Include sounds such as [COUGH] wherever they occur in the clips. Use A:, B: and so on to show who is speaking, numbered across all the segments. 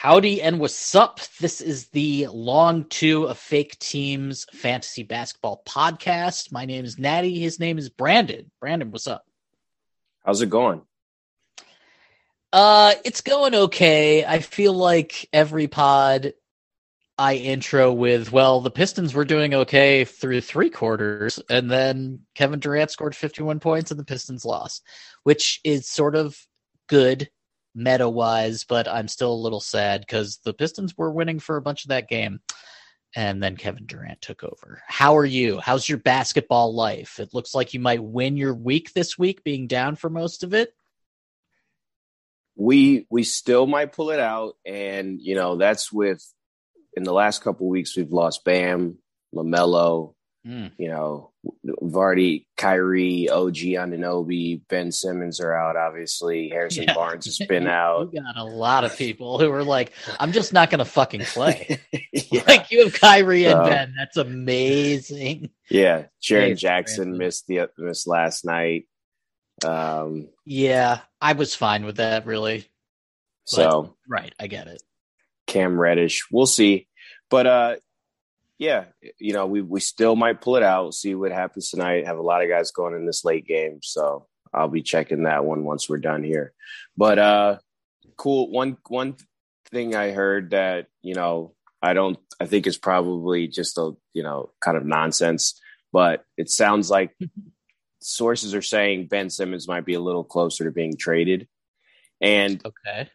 A: Howdy and what's up? This is the Long Two of Fake Teams Fantasy Basketball Podcast. My name is Natty. His name is Brandon. Brandon, what's up?
B: How's it going?
A: Uh, it's going okay. I feel like every pod I intro with, well, the Pistons were doing okay through three quarters, and then Kevin Durant scored 51 points and the Pistons lost, which is sort of good meta wise, but I'm still a little sad because the Pistons were winning for a bunch of that game. And then Kevin Durant took over. How are you? How's your basketball life? It looks like you might win your week this week, being down for most of it.
B: We we still might pull it out, and you know that's with in the last couple weeks we've lost Bam, LaMelo.
A: Mm.
B: You know, already Kyrie, OG Anunoby, Ben Simmons are out. Obviously, Harrison
A: Yeah.
B: Barnes has [LAUGHS] been out.
A: You got a lot of people who are like, I'm just not going to fucking play. [LAUGHS]
B: yeah, [LAUGHS]
A: Like you have Kyrie and Ben. That's amazing.
B: yeah.
A: Jaren
B: Jackson
A: Brandon.
B: missed the missed last night. Um,
A: Yeah, I was fine with that, really.
B: so
A: Right, I get it.
B: Cam Reddish. We'll see. But uh yeah, you know, we we still might pull it out, see what happens tonight. Have a lot of guys going in this late game, so I'll be checking that one once we're done here. But uh cool one one thing I heard that, you know, I don't I think it's probably just a, you know, kind of nonsense, but it sounds like sources are saying Ben Simmons might be a little closer to being traded. And
A: Okay.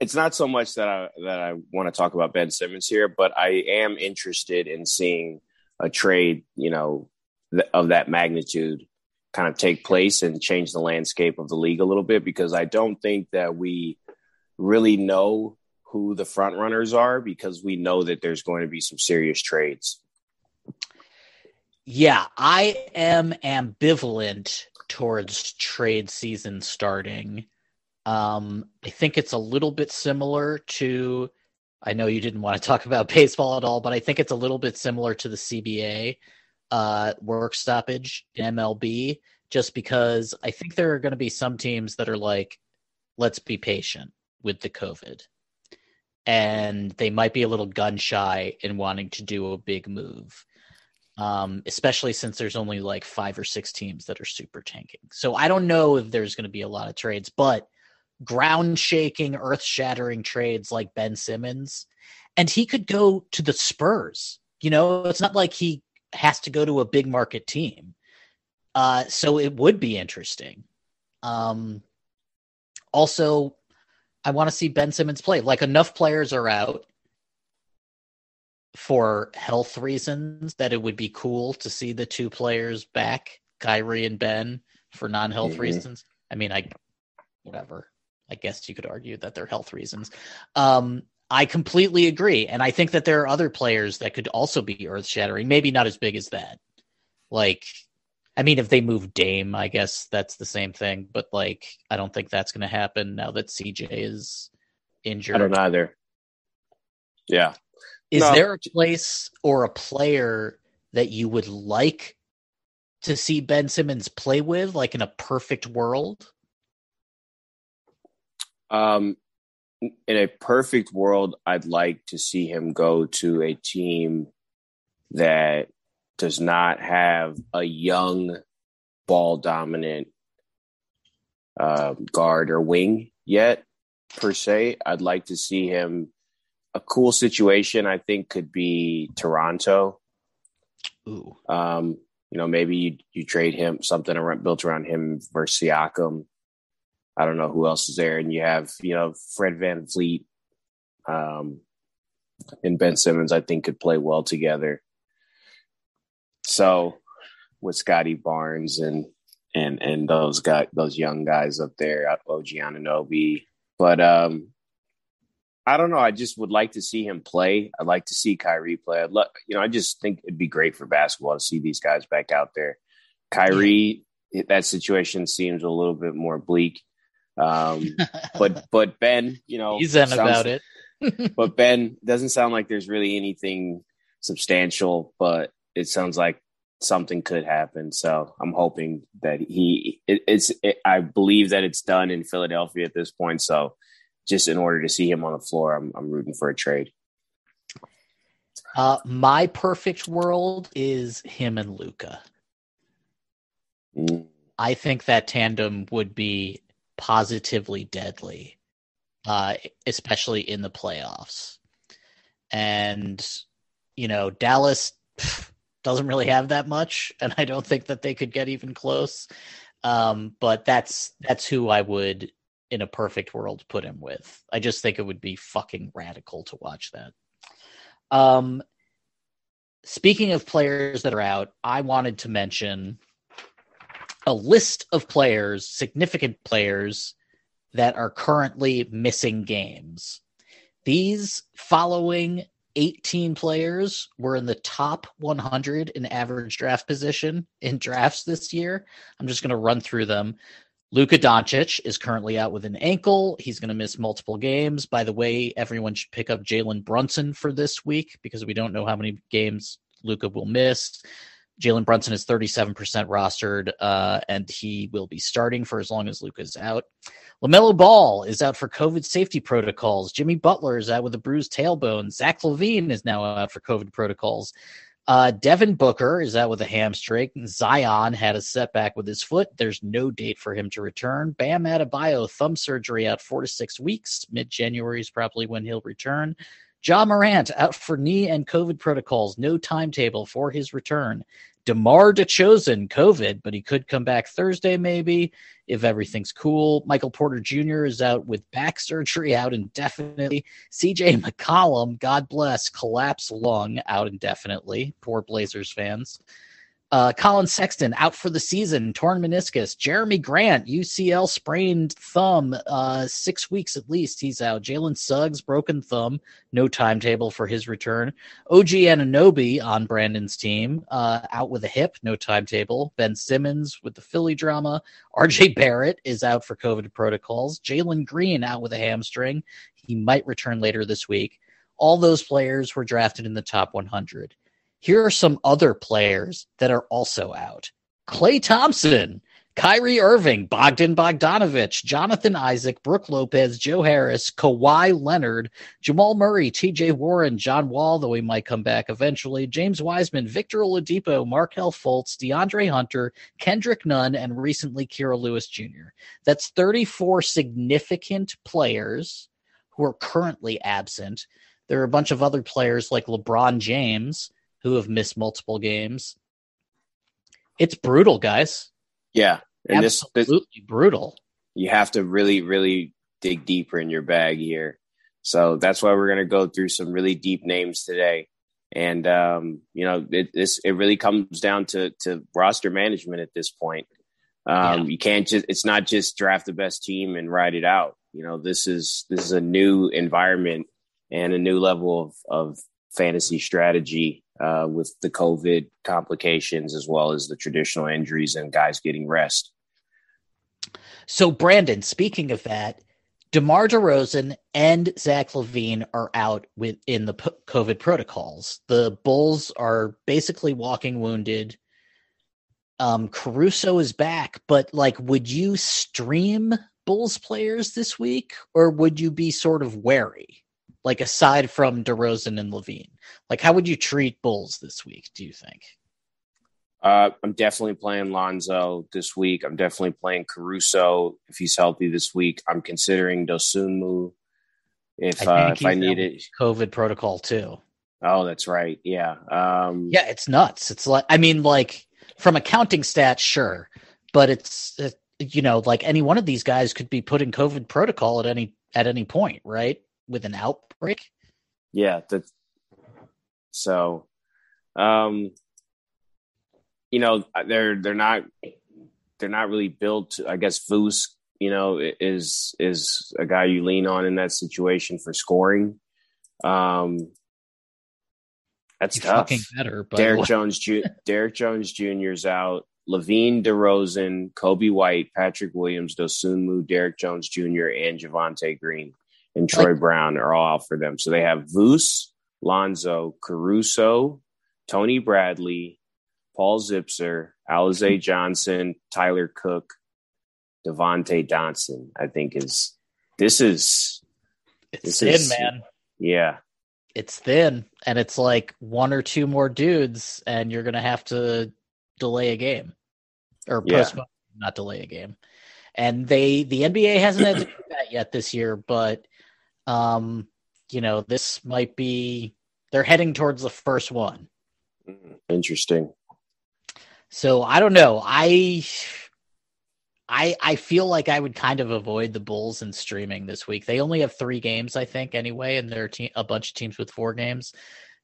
B: It's not so much that I that I want to talk about Ben Simmons here, but I am interested in seeing a trade, you know, th- of that magnitude kind of take place and change the landscape of the league a little bit because I don't think that we really know who the front runners are because we know that there's going to be some serious trades.
A: Yeah, I am ambivalent towards trade season starting. Um, I think it's a little bit similar to. I know you didn't want to [LAUGHS] talk about baseball at all, but I think it's a little bit similar to the CBA uh, work stoppage in MLB, just because I think there are going to be some teams that are like, let's be patient with the COVID. And they might be a little gun shy in wanting to do a big move um, especially since there's only like five or six teams that are super tanking. So I don't know if there's going to be a lot of trades, but ground shaking, earth shattering trades like Ben Simmons, and he could go to the Spurs. You know, it's not like he has to go to a big market team. Uh, so it would be interesting. Um, also, I want to see Ben Simmons play. Like enough players are out for health reasons that it would be cool to see the two players back, Kyrie and Ben, for non-health
B: Mhm.
A: reasons. I mean, I whatever. I guess you could argue that they're health reasons. Um, I completely agree, and I think that there are other players that could also be earth-shattering. Maybe not as big as that. Like, I mean, if they move Dame, I guess that's the same thing. But like, I don't think that's going to happen now that CJ is injured.
B: I don't either. Yeah.
A: Is
B: No.
A: there a place or a player that you would like to see Ben Simmons play with, like in a perfect world?
B: Um, in a perfect world, I'd like to see him go to a team that does not have a young, ball dominant uh, guard or wing yet, per se. I'd like to see him. A cool situation, I think, could be Toronto.
A: Ooh,
B: Um, you know, maybe you, you trade him something around, built around him versus Siakam. I don't know who else is there, and you have you know Fred VanVleet, um, and Ben Simmons. I think could play well together. So with Scottie Barnes and and and those guys, those young guys up there, OG Anunoby. But um, I don't know. I just would like to see him play. I'd like to see Kyrie play. I'd you know, I just think it'd be great for basketball to see these guys back out there. Kyrie, that situation seems a little bit more bleak. Um, [LAUGHS] but but Ben, you know,
A: He's
B: sounds-
A: about it. [LAUGHS] [LAUGHS]
B: but Ben doesn't sound like there's really anything substantial, but it sounds like something could happen. So I'm hoping that he it, it's it, I believe that it's done in Philadelphia at this point. So just in order to see him on the floor, I'm I'm rooting for a trade.
A: Uh, my perfect world is him and Luka.
B: Mm,
A: I think that tandem would be positively deadly, uh, especially in the playoffs. And, you know, Dallas [SIGHS] doesn't really have that much, and I don't think that they could get even close. Um, but that's that's who I would, in a perfect world, put him with. I just think it would be fucking radical to watch that. Um, speaking of players that are out, I wanted to mention a list of players, significant players that are currently missing games. These following 18 players were in the top 100 in average draft position in drafts this year. I'm just going to run through them. Luka Doncic is currently out with an ankle. He's going to miss multiple games. By the way, everyone should pick up Jalen Brunson for this week because we don't know how many games Luka will miss. Jalen Brunson is 37% rostered, uh, and he will be starting for as long as Luka's out. LaMelo Ball is out for COVID safety protocols. Jimmy Butler is out with a bruised tailbone. Zach LaVine is now out for COVID protocols. Uh, Devin Booker is out with a hamstring. Zion had a setback with his foot. There's no date for him to return. Bam Adebayo, thumb surgery out four to six weeks. Mid January is probably when he'll return. John Morant out for knee and COVID protocols. No timetable for his return. DeMar DeRozan, COVID, but he could come back Thursday maybe if everything's cool. Michael Porter Jr. is out with back surgery out indefinitely. CJ McCollum, God bless, collapsed lung out indefinitely. Poor Blazers fans. Uh, Collin Sexton out for the season, torn meniscus. Jerami Grant, UCL sprained thumb, uh, six weeks at least. He's out. Jalen Suggs, broken thumb, no timetable for his return. OG Anunoby on Brandon's team, uh, out with a hip, no timetable. Ben Simmons with the Philly drama. RJ Barrett is out for COVID protocols. Jalen Green out with a hamstring. He might return later this week. All those players were drafted in the top 100. Here are some other players that are also out. Klay Thompson, Kyrie Irving, Bogdan Bogdanovich, Jonathan Isaac, Brook Lopez, Joe Harris, Kawhi Leonard, Jamal Murray, TJ Warren, John Wall, though he might come back eventually, James Wiseman, Victor Oladipo, Markelle Fultz, DeAndre Hunter, Kendrick Nunn, and recently Kira Lewis Jr. That's 34 significant players who are currently absent. There are a bunch of other players like LeBron James who have missed multiple games. It's brutal, guys.
B: Yeah, and this, this
A: Absolutely brutal.
B: you have to really, really dig deeper in your bag here. So that's why we're going to go through some really deep names today. And um, you know, it, this it really comes down to to roster management at this point. Um,
A: Yeah.
B: You can't just it's not just draft the best team and ride it out. You know, this is this is a new environment and a new level of of fantasy strategy uh, with the COVID complications as well as the traditional injuries and guys getting rest.
A: So, Brandon, speaking of that, DeMar DeRozan and Zach LaVine are out with in the COVID protocols. The Bulls are basically walking wounded. Um, Caruso is back, but like, would you stream Bulls players this week, or would you be sort of wary? Like, aside from DeRozan and LaVine, like, how would you treat Bulls this week? Do you think?
B: Uh, I'm definitely playing Lonzo this week. I'm definitely playing Caruso if he's healthy this week. I'm considering Dosunmu if uh, if I need it.
A: COVID protocol too.
B: Oh, that's right. Yeah. Um,
A: Yeah, it's nuts. It's like I mean, like from a counting stats, sure, but it's uh, you know like any one of these guys could be put in COVID protocol at any at any point, right? With an outbreak.
B: yeah. That's so. Um, you know, they're they're not they're not really built. To, I guess Vus, you know, is is a guy you lean on in that situation for scoring. Um, that's
A: You're
B: tough.
A: fucking better, but
B: Derrick Jones, Ju- [LAUGHS] Derrick Jones Jr.'s out. LaVine, DeRozan, Coby White, Patrick Williams, Dosunmu, Derrick Jones Jr., and Javonte Green and Troy Brown are all out for them. So they have Vus, Lonzo, Caruso, Tony Bradley, Paul Zipser, Alize Johnson, Tyler Cook, Devonte Donson. I think is this is
A: it's
B: this
A: thin,
B: is-
A: man.
B: yeah
A: It's thin, and it's like one or two more dudes, and you're gonna have to delay a game or
B: Yeah.
A: postpone, not delay a game. And they, the NBA hasn't had to do that yet this year, but um, you know, this might be they're heading towards the first one.
B: interesting.
A: So I don't know. I I I feel like I would kind of avoid the Bulls in streaming this week. They only have three games, I think, anyway, and there are te- a bunch of teams with four games.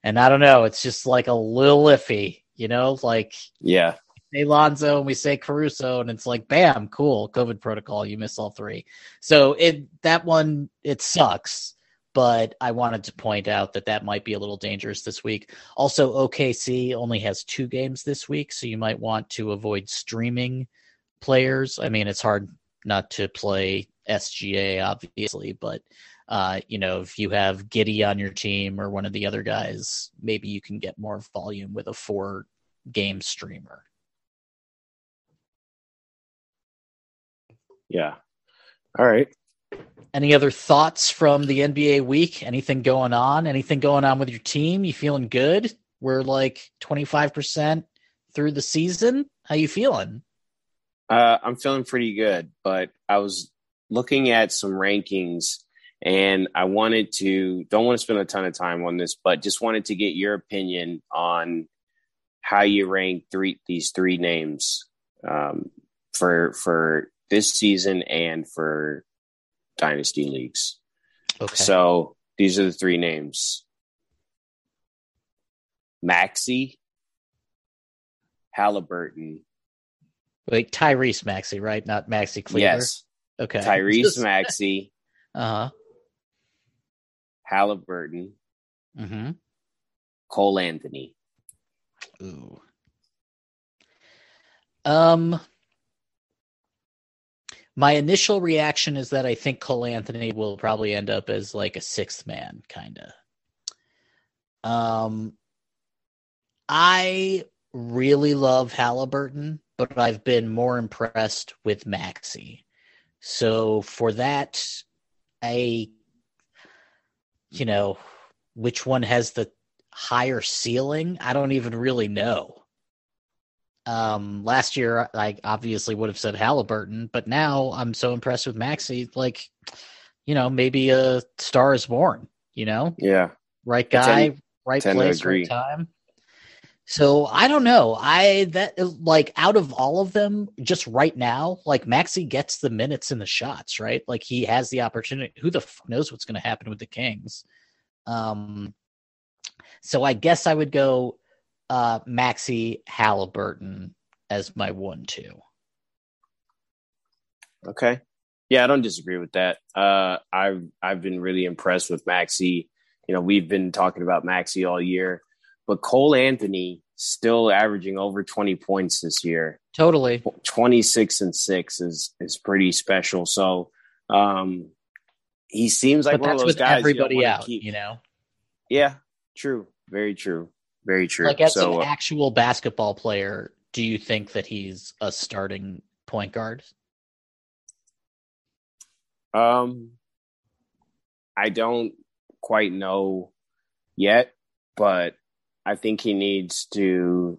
A: And I don't know. It's just like a little iffy, you know. Like
B: Yeah,
A: say Lonzo and we say Caruso, and it's like, bam, cool, COVID protocol. You miss all three. So it that one it sucks. But I wanted to point out that that might be a little dangerous this week. Also, OKC only has two games this week, so you might want to avoid streaming players. I mean, it's hard not to play SGA, obviously, but uh, you know, if you have Giddey on your team or one of the other guys, maybe you can get more volume with a four game streamer.
B: Yeah. All right.
A: Any other thoughts from the NBA week? Anything going on? Anything going on with your team? You feeling good? We're like 25% through the season. How you feeling?
B: Uh, I'm feeling pretty good, but I was looking at some rankings and I wanted to, don't want to spend a ton of time on this, but just wanted to get your opinion on how you rank three, these three names um, for, for this season and for dynasty leagues.
A: Okay.
B: So these are the three names. Maxey, Halliburton,
A: Wait, Tyrese Maxey, right? Not Maxi Kleber.
B: yes,
A: Okay.
B: Tyrese [LAUGHS] Maxey.
A: uh huh. Halliburton. Mm-hmm.
B: Cole Anthony.
A: Ooh. Um, my initial reaction is that I think Cole Anthony will probably end up as like a sixth man, kind of. Um, I really love Halliburton, but I've been more impressed with Maxey. So for that, I, you know, which one has the higher ceiling? I don't even really know. Um, last year I obviously would have said Halliburton, but now I'm so impressed with Maxey. Like, you know, maybe a star is born. You know,
B: Yeah,
A: right guy,
B: tend-
A: right
B: tend
A: place, right time. So I don't know. I that like out of all of them, just right now, like Maxey gets the minutes and the shots, right? Like he has the opportunity. Who the fuck knows what's going to happen with the Kings? Um, so I guess I would go uh Maxey Halliburton as my one-two.
B: Okay. Yeah, I don't disagree with that. Uh, I've I've been really impressed with Maxey. You know, we've been talking about Maxey all year, but Cole Anthony still averaging over twenty points this year.
A: Totally.
B: Twenty six and six is is pretty special. So, um, he seems like
A: but
B: one of those
A: with
B: guys
A: everybody
B: wanna
A: out,
B: keep-
A: you know.
B: Yeah, true. Very true. Very true.
A: Like as
B: so,
A: an
B: uh,
A: actual basketball player, do you think that he's a starting point guard?
B: Um, I don't quite know yet, but I think he needs to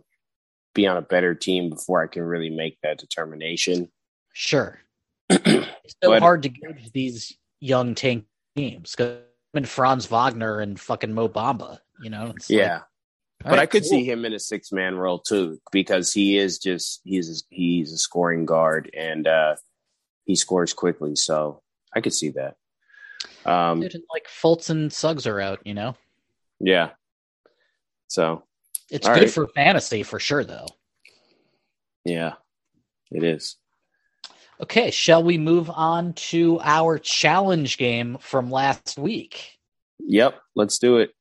B: be on a better team before I can really make that determination.
A: Sure. [CLEARS THROAT] it's so
B: But-
A: hard to gauge these young tank teams. 'cause I mean, Franz Wagner and fucking Mo Bamba, you know? Like,
B: yeah,
A: all
B: but
A: right,
B: I could
A: cool.
B: see him in a six man role too because he is just he's he's a scoring guard and uh he scores quickly, so I could see that. Um,
A: Dude, like Fultz and Suggs are out, you know?
B: yeah. So
A: It's good
B: right.
A: for fantasy for sure, though.
B: yeah, it is.
A: Okay, shall we move on to our challenge game from last week?
B: Yep, let's do it.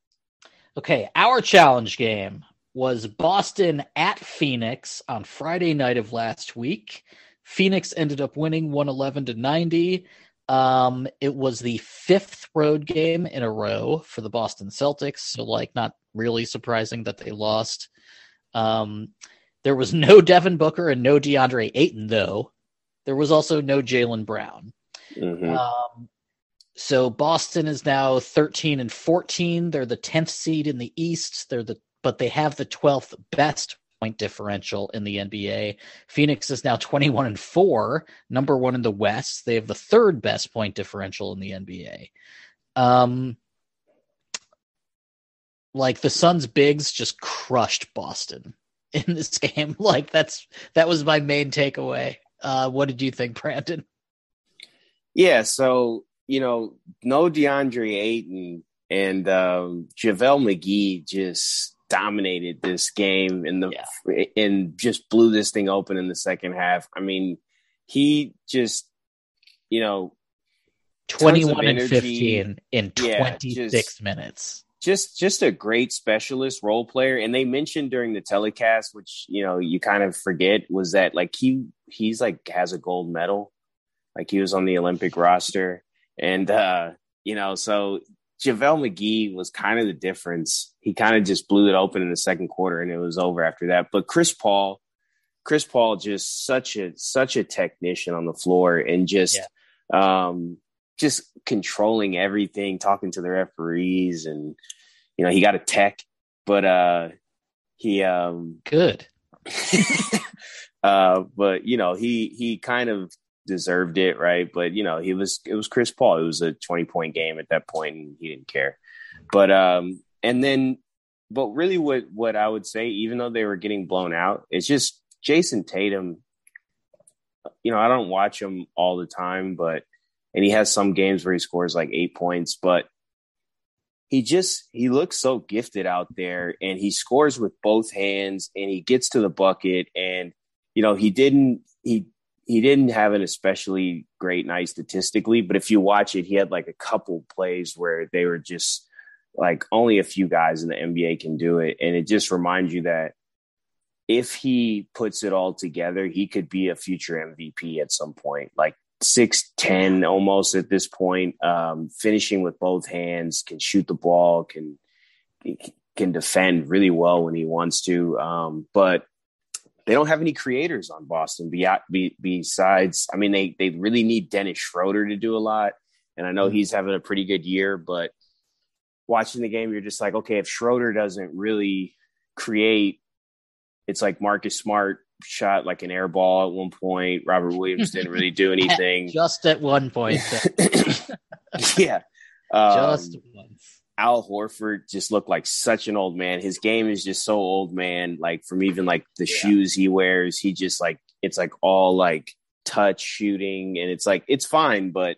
A: Okay, our challenge game was Boston at Phoenix on Friday night of last week. Phoenix ended up winning 111 to 90. Um, it was the fifth road game in a row for the Boston Celtics, so like not really surprising that they lost. Um, there was no Devin Booker and no DeAndre Ayton, though. There was also no Jaylen Brown.
B: Mhm.
A: Um, so Boston is now 13 and 14. They're the 10th seed in the East. They're the but they have the 12th best point differential in the NBA. Phoenix is now 21 and 4, number 1 in the West. They have the third best point differential in the NBA. Um like the Suns bigs just crushed Boston in this [LAUGHS] game. Like that's that was my main takeaway. Uh what did you think, Brandon?
B: Yeah, so you know, no DeAndre Ayton and um, JaVale McGee just dominated this game in the and just blew this thing open in the second half. I mean, he just you know
A: 21 and
B: energy.
A: 15 in
B: Yeah,
A: 26
B: just-
A: minutes.
B: just just a great specialist role player and they mentioned during the telecast which you know you kind of forget was that like he he's like has a gold medal like he was on the olympic roster and uh you know so JaVale McGee was kind of the difference. He kind of just blew it open in the second quarter and it was over after that. But Chris Paul, Chris Paul just such a such a technician on the floor and just um just controlling everything, talking to the referees and you know, he got a tech, but uh he um
A: Good. [LAUGHS]
B: uh but you know, he he kind of deserved it, right? But you know, he was it was Chris Paul. It was a 20 point game at that point and he didn't care. But um and then but really what what I would say even though they were getting blown out, it's just Jayson Tatum you know, I don't watch him all the time, but and he has some games where he scores like 8 points, but he just he looks so gifted out there and he scores with both hands and he gets to the bucket and you know, he didn't he he didn't have an especially great night statistically, but if you watch it, he had like a couple plays where they were just like only a few guys in the NBA can do it. And it just reminds you that if he puts it all together, he could be a future MVP at some point, like 6'10 almost at this point, um, finishing with both hands, can shoot the ball, can can defend really well when he wants to. Um, but they don't have any creators on Boston be, be, besides. I mean, they they really need Dennis Schroeder to do a lot, and I know he's having a pretty good year. But watching the game, you're just like, okay, if Schroeder doesn't really create, it's like Marcus Smart shot like an air ball at one point. Robert Williams didn't really do [LAUGHS] anything.
A: Just at one point. [LAUGHS]
B: yeah, [LAUGHS] um,
A: Just once.
B: Al Horford just looked like such an old man. His game is just so old man. Like from even like the shoes he wears, he just like it's like all like touch shooting, and it's like it's fine, but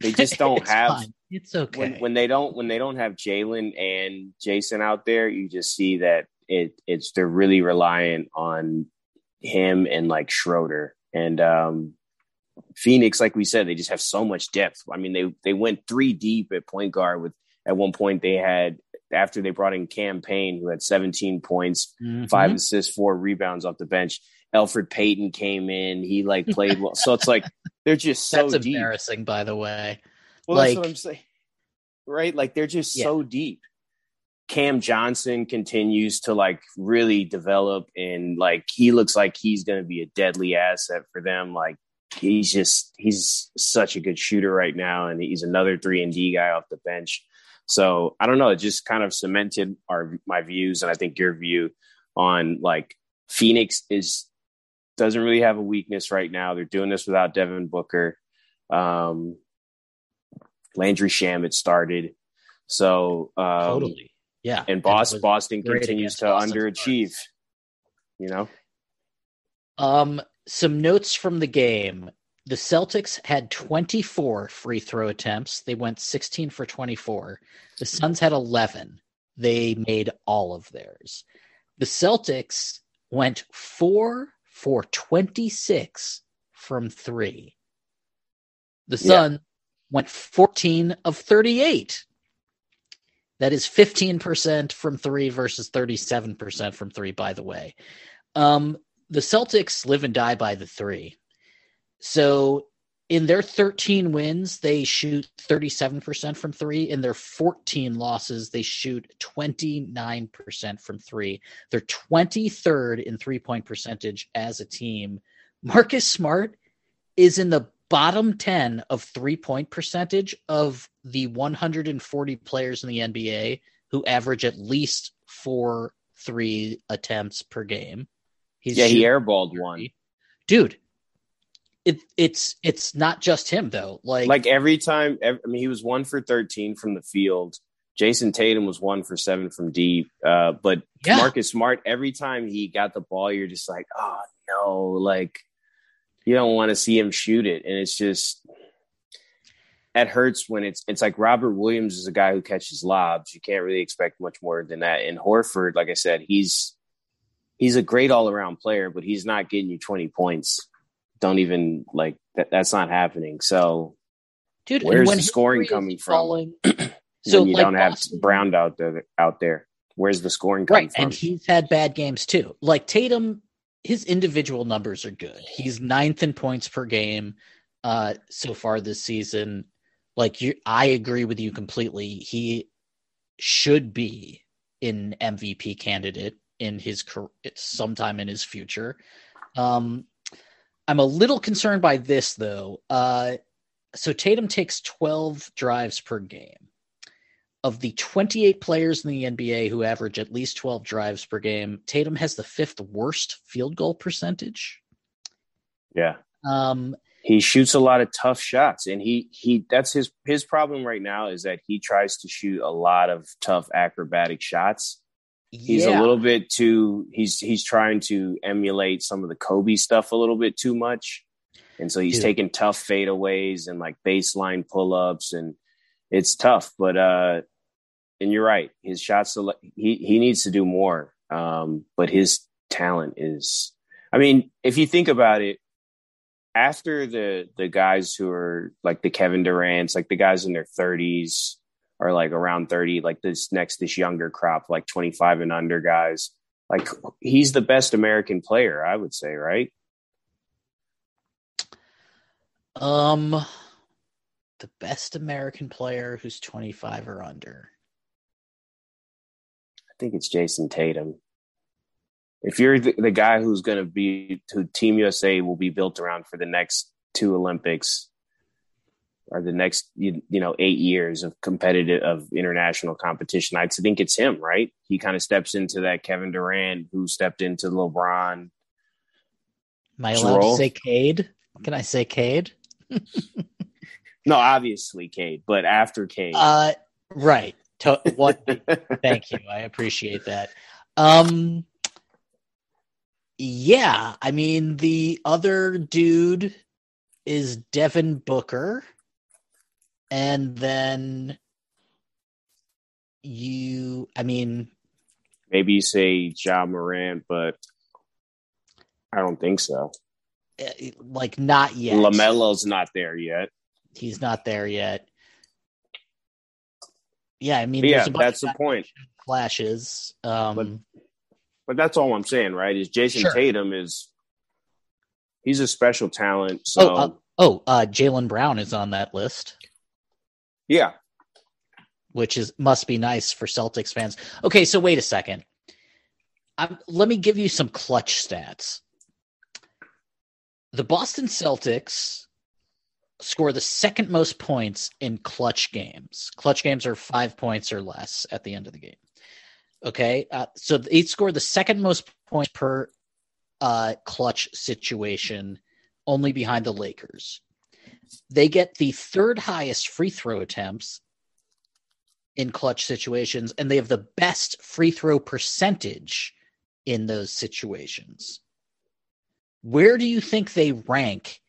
B: they just [LAUGHS] don't have
A: fine. It's okay.
B: when when they don't when they don't have Jaylen and Jayson out there. You just see that it it's they're really reliant on him and like Schroeder and um Phoenix, like we said, they just have so much depth. I mean, they they went three deep at point guard with at one point they had after they brought in Cam Payne, who had 17 points,
A: Mhm.
B: five assists, four rebounds off the bench. Elfrid Payton came in, he like played well. So it's like they're just [LAUGHS] so
A: That's
B: deep.
A: embarrassing, by the way.
B: Well,
A: like,
B: that's what I'm saying. Right? Like they're just
A: Yeah.
B: so deep. Cam Johnson continues to like really develop and like he looks like he's going to be a deadly asset for them. Like he's just he's such a good shooter right now and he's another 3 and D guy off the bench. So, I don't know, it just kind of cemented our my views and I think your view on like Phoenix is doesn't really have a weakness right now. They're doing this without Devin Booker. Um Landry Shamet started. So um,
A: totally. Yeah.
B: and
A: it
B: Bos-
A: was
B: Boston continues to
A: Boston's
B: underachieve. You know,
A: Um, some notes from the game. The Celtics had 24 free throw attempts. They went 16 for 24. The Suns had 11. They made all of theirs. The Celtics went 4 for 26 from three. The Sun went 14 of 38. That is 15% from three versus 37% from three, by the way. Um, the Celtics live and die by the three. So in their 13 wins, they shoot 37% from three. In their 14 losses, they shoot 29% from three. They're 23rd in three point percentage as a team. Marcus Smart is in the bottom 10 of three point percentage of the 140 players in the NBA who average at least four three attempts per game.
B: He's yeah, he airballed one.
A: Dude, it, it's it's not just him though. Like
B: like every time, every, I mean, he was one for thirteen from the field. Jayson Tatum was one for seven from deep. Uh, but yeah. Marcus Smart, every time he got the ball, you're just like, oh no, like you don't want to see him shoot it, and it's just that hurts when it's it's like Robert Williams is a guy who catches lobs. You can't really expect much more than that. And Horford, like I said, he's he's a great all around player, but he's not getting you twenty points don't even like that. That's not happening. So,
A: dude,
B: where's the scoring coming from? [CLEARS THROAT] so you like don't Boston, have Brown out there. Out there, where's the scoring coming
A: right,
B: from?
A: And he's had bad games too. Like Tatum, his individual numbers are good. He's ninth in points per game uh, so far this season. Like you, I agree with you completely. He should be an MVP candidate in his career sometime in his future. Um, I'm a little concerned by this though. Uh, so Tatum takes 12 drives per game. Of the 28 players in the NBA who average at least 12 drives per game, Tatum has the fifth worst field goal percentage.
B: Yeah.
A: Um,
B: he shoots a lot of tough shots and he he that's his his problem right now is that he tries to shoot a lot of tough acrobatic shots He's yeah. a little bit too he's he's trying to emulate some of the Kobe stuff a little bit too much. And so he's taking tough fadeaways and like baseline pull-ups and it's tough, but uh and you're right. His shots he he needs to do more. Um but his talent is I mean, if you think about it, after the the guys who are like the Kevin Durant's, like the guys in their 30s, are like around 30 like this next this younger crop like 25 and under guys. Like he's the best american player i would say right?
A: Um the best american player who's 25 or under.
B: I think it's Jayson tatum. If you're the, the guy who's going to be who team usa will be built around for the next two olympics or the next you, you know eight years of competitive of international competition. I think it's him, right? He kind of steps into that Kevin Durant who stepped into LeBron.
A: Am I allowed role. to say Cade? Can I say Cade? [LAUGHS]
B: no, obviously Cade, but after Cade.
A: Uh, right. To- what? [LAUGHS] thank you. I appreciate that. Um, yeah, I mean the other dude is Devin Booker and then you i mean
B: maybe you say Ja Morant, but I don't think so.
A: Eh, like not yet.
B: LaMelo's not there yet.
A: He's not there yet. Yeah, I mean,
B: yeah, that's the point.
A: Flashes, um,
B: but, but that's all I'm saying, right? Is Jayson sure. Tatum is he's a special talent. So,
A: oh, uh, oh uh, Jaylen Brown is on that list.
B: Yeah.
A: Which is must be nice for Celtics fans. Okay, so wait a second. I'm, let me give you some clutch stats. The Boston Celtics score the second most points in clutch games. Clutch games are five points or less at the end of the game. Okay, uh, so they score the second most points per uh, clutch situation, only behind the Lakers. They get the third highest free throw attempts in clutch situations, and they have the best free throw percentage in those situations. Where do you think they rank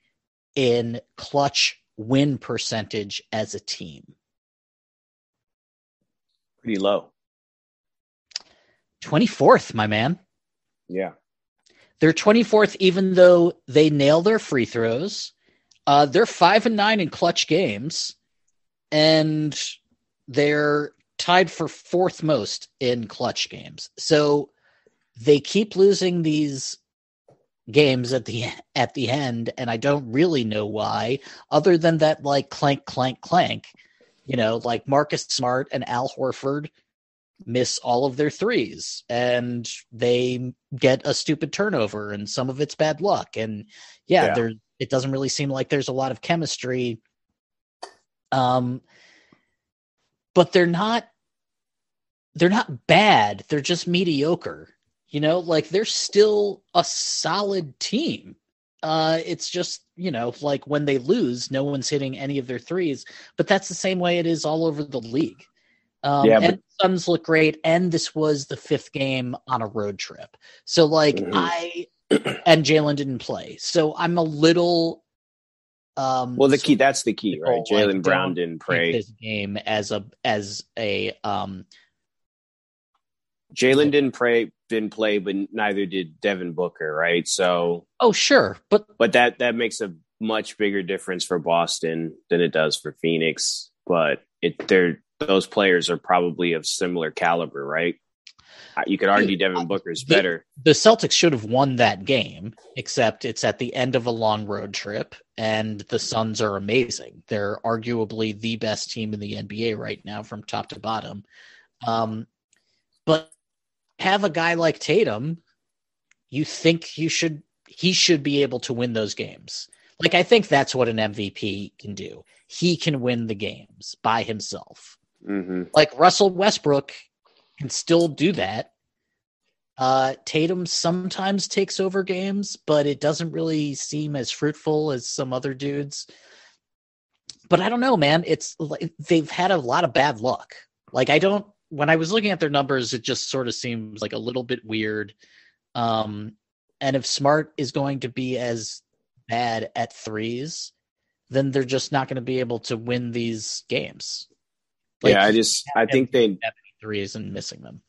A: in clutch win percentage as a team?
B: Pretty low.
A: 24th, my man.
B: Yeah.
A: They're 24th, even though they nail their free throws. Uh, they're five and nine in clutch games, and they're tied for fourth most in clutch games. So they keep losing these games at the at the end, and I don't really know why, other than that like clank clank clank. You know, like Marcus Smart and Al Horford miss all of their threes and they get a stupid turnover and some of it's bad luck and yeah,
B: Yeah.
A: there it doesn't really seem like there's a lot of chemistry. Um but they're not they're not bad. They're just mediocre you know like they're still a solid team. Uh it's just you know like when they lose no one's hitting any of their threes but that's the same way it is all over the league. Um
B: Yeah,
A: and
B: but-
A: the Suns look great and this was the fifth game on a road trip. So like
B: Mhm.
A: i and jaylen didn't play so i'm a little um
B: Well, the key that's the key, right?
A: Like,
B: Jaylen Brown didn't play
A: this game as a as a um
B: Jaylen didn't pray, didn't play, but neither did Devin Booker, right? So,
A: oh sure but
B: but that that makes a much bigger difference for Boston than it does for Phoenix. But it they're those players are probably of similar caliber, right? You could argue Devin Booker's
A: the-
B: better.
A: the Celtics should have won that game, except it's at the end of a long road trip, and the Suns are amazing. They're arguably the best team in the NBA right now, from top to bottom. Um, but have a guy like Tatum, you think you should he should be able to win those games. Like I think that's what an MVP can do. He can win the games by himself
B: hmm
A: like Russell Westbrook can still do that. Uh, Tatum sometimes takes over games, but it doesn't really seem as fruitful as some other dudes. But I don't know, man. It's like they've had a lot of bad luck. Like I don't. When I was looking at their numbers, it just sort of seems like a little bit weird. Um, and if Smart is going to be as bad at threes, then they're just not going to be able to win these games. Like,
B: yeah, I just I think they
A: threes and missing them.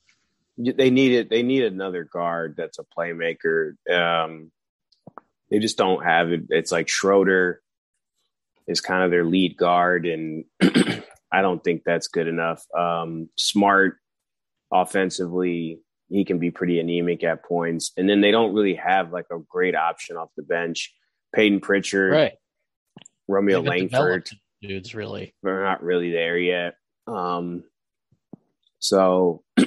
B: they need it. They need another guard that's a playmaker. Um, they just don't have it. It's like Schroeder is kind of their lead guard, and [CLEARS THROAT] I don't think that's good enough. Um, Smart offensively, he can be pretty anemic at points, and then they don't really have like a great option off the bench. Payton Pritchard,
A: Right.
B: Romeo Langford,
A: dudes really.
B: they're not really there yet. Um, so [CLEARS THROAT]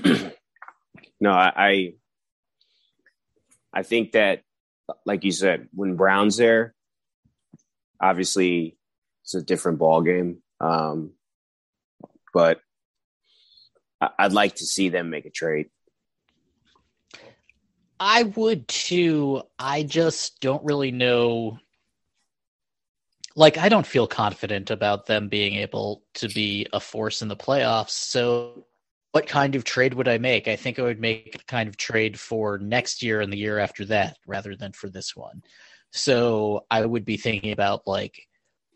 B: no, I, I think that, like you said, when Brown's there, obviously it's a different ball game. Um, but I'd like to see them make a trade.
A: I would too. I just don't really know. Like, I don't feel confident about them being able to be a force in the playoffs. So, what kind of trade would I make? I think I would make a kind of trade for next year and the year after that rather than for this one. So, I would be thinking about like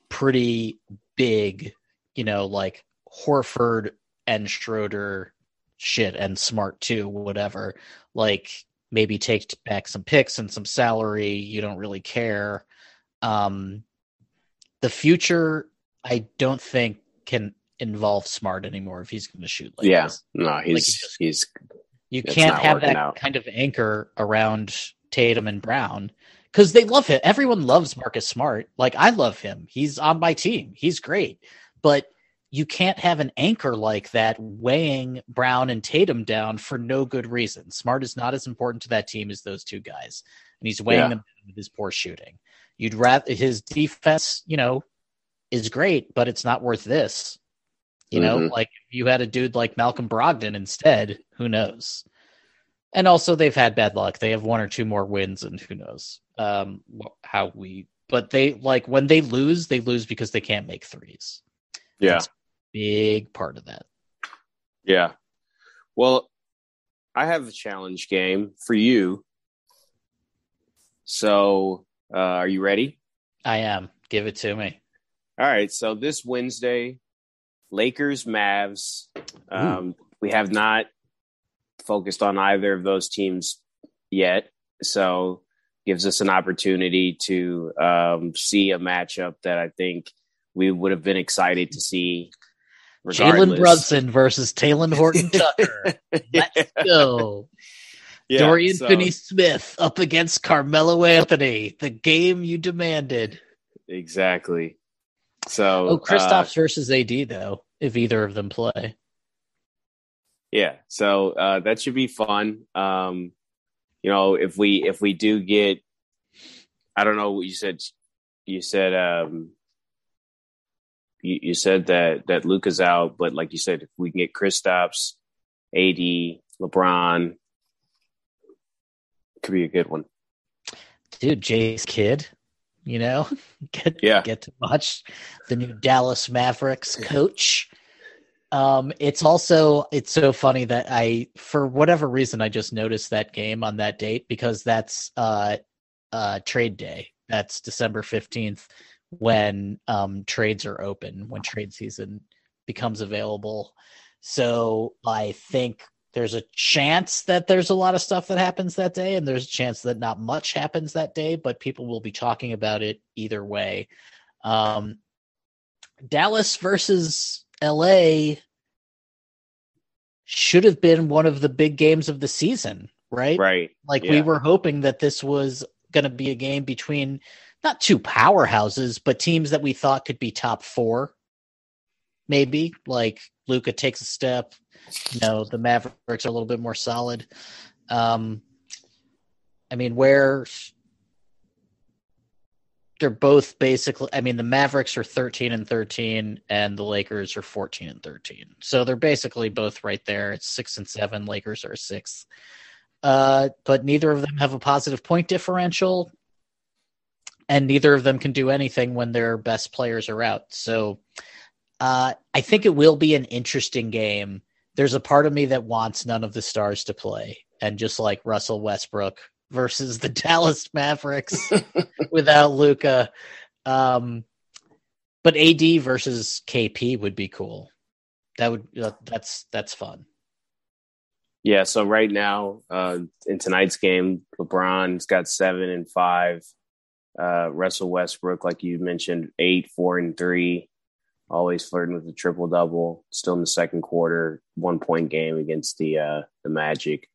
A: pretty big, you know, like Horford and Schroeder shit and Smart too, whatever. Like, maybe take back some picks and some salary. You don't really care. Um, the future, I don't think can involve Smart anymore if he's going to shoot like
B: yeah,
A: this.
B: no, he's
A: Like, you just-
B: he's
A: You can't have that
B: out.
A: kind of anchor around Tatum and Brown because they love him. Everyone loves Marcus Smart. Like I love him. He's on my team. He's great. But you can't have an anchor like that weighing Brown and Tatum down for no good reason. Smart is not as important to that team as those two guys, and he's weighing
B: Yeah.
A: them down with his poor shooting. You'd rather his defense, you know, is great, but it's not worth this. You know,
B: Mhm.
A: like if you had a dude like Malcolm Brogdon instead, who knows? And also, they've had bad luck. They have one or two more wins, and who knows um, how we. But they like when they lose, they lose because they can't make threes.
B: yeah.
A: That's big part of that.
B: Yeah. Well, I have a challenge game for you. So, uh, are you ready?
A: I am. Give it to me.
B: All right. So this Wednesday, Lakers, Mavs. Um, we have not focused on either of those teams yet. So gives us an opportunity to um, see a matchup that I think we would have been excited to see.
A: Jalen. Brunson versus Talen Horton [LAUGHS] Tucker. Let's go.
B: Yeah,
A: Dorian
B: so-
A: Finney Smith up against Carmelo Anthony. The game you demanded.
B: Exactly. So,
A: Oh,
B: uh,
A: Kristaps versus AD though, if either of them play.
B: yeah, so uh, that should be fun. Um, you know, if we if we do get, I don't know what you said. You said um, you, you said that that Luka's out, but like you said, if we can get Kristaps, AD, LeBron, could be a good one.
A: Dude, Jay's kid, you know, [LAUGHS] get
B: Yeah.
A: get to watch the new Dallas Mavericks coach. Um, it's also it's so funny that I, for whatever reason, I just noticed that game on that date because that's uh, uh, trade day. That's December fifteenth when um, trades are open, when trade season becomes available. So I think there's a chance that there's a lot of stuff that happens that day, and there's a chance that not much happens that day, but people will be talking about it either way. Um, Dallas versus LA should have been one of the big games of the season, right?
B: Right.
A: Like we were hoping that this was going to be a game between not two powerhouses, but teams that we thought could be top four. Maybe like Luka takes a step. You know, the Mavericks are a little bit more solid. Um, I mean, where they're both basically, I mean, the Mavericks are 13 and 13, and the Lakers are 14 and 13. So they're basically both right there. It's six and seven. Lakers are six Uh, but neither of them have a positive point differential, and neither of them can do anything when their best players are out. So uh, I think it will be an interesting game. There's a part of me that wants none of the stars to play, and just like Russell Westbrook versus the [LAUGHS] Dallas Mavericks [LAUGHS] without Luka. Um, but AD versus KP would be cool. That would uh, that's that's fun.
B: Yeah, so right now, uh, in tonight's game, LeBron's got seven and five. Uh, Russell Westbrook, like you mentioned, eight, four, and three. Always flirting with the triple double. Still in the second quarter, one point game against the uh, the Magic.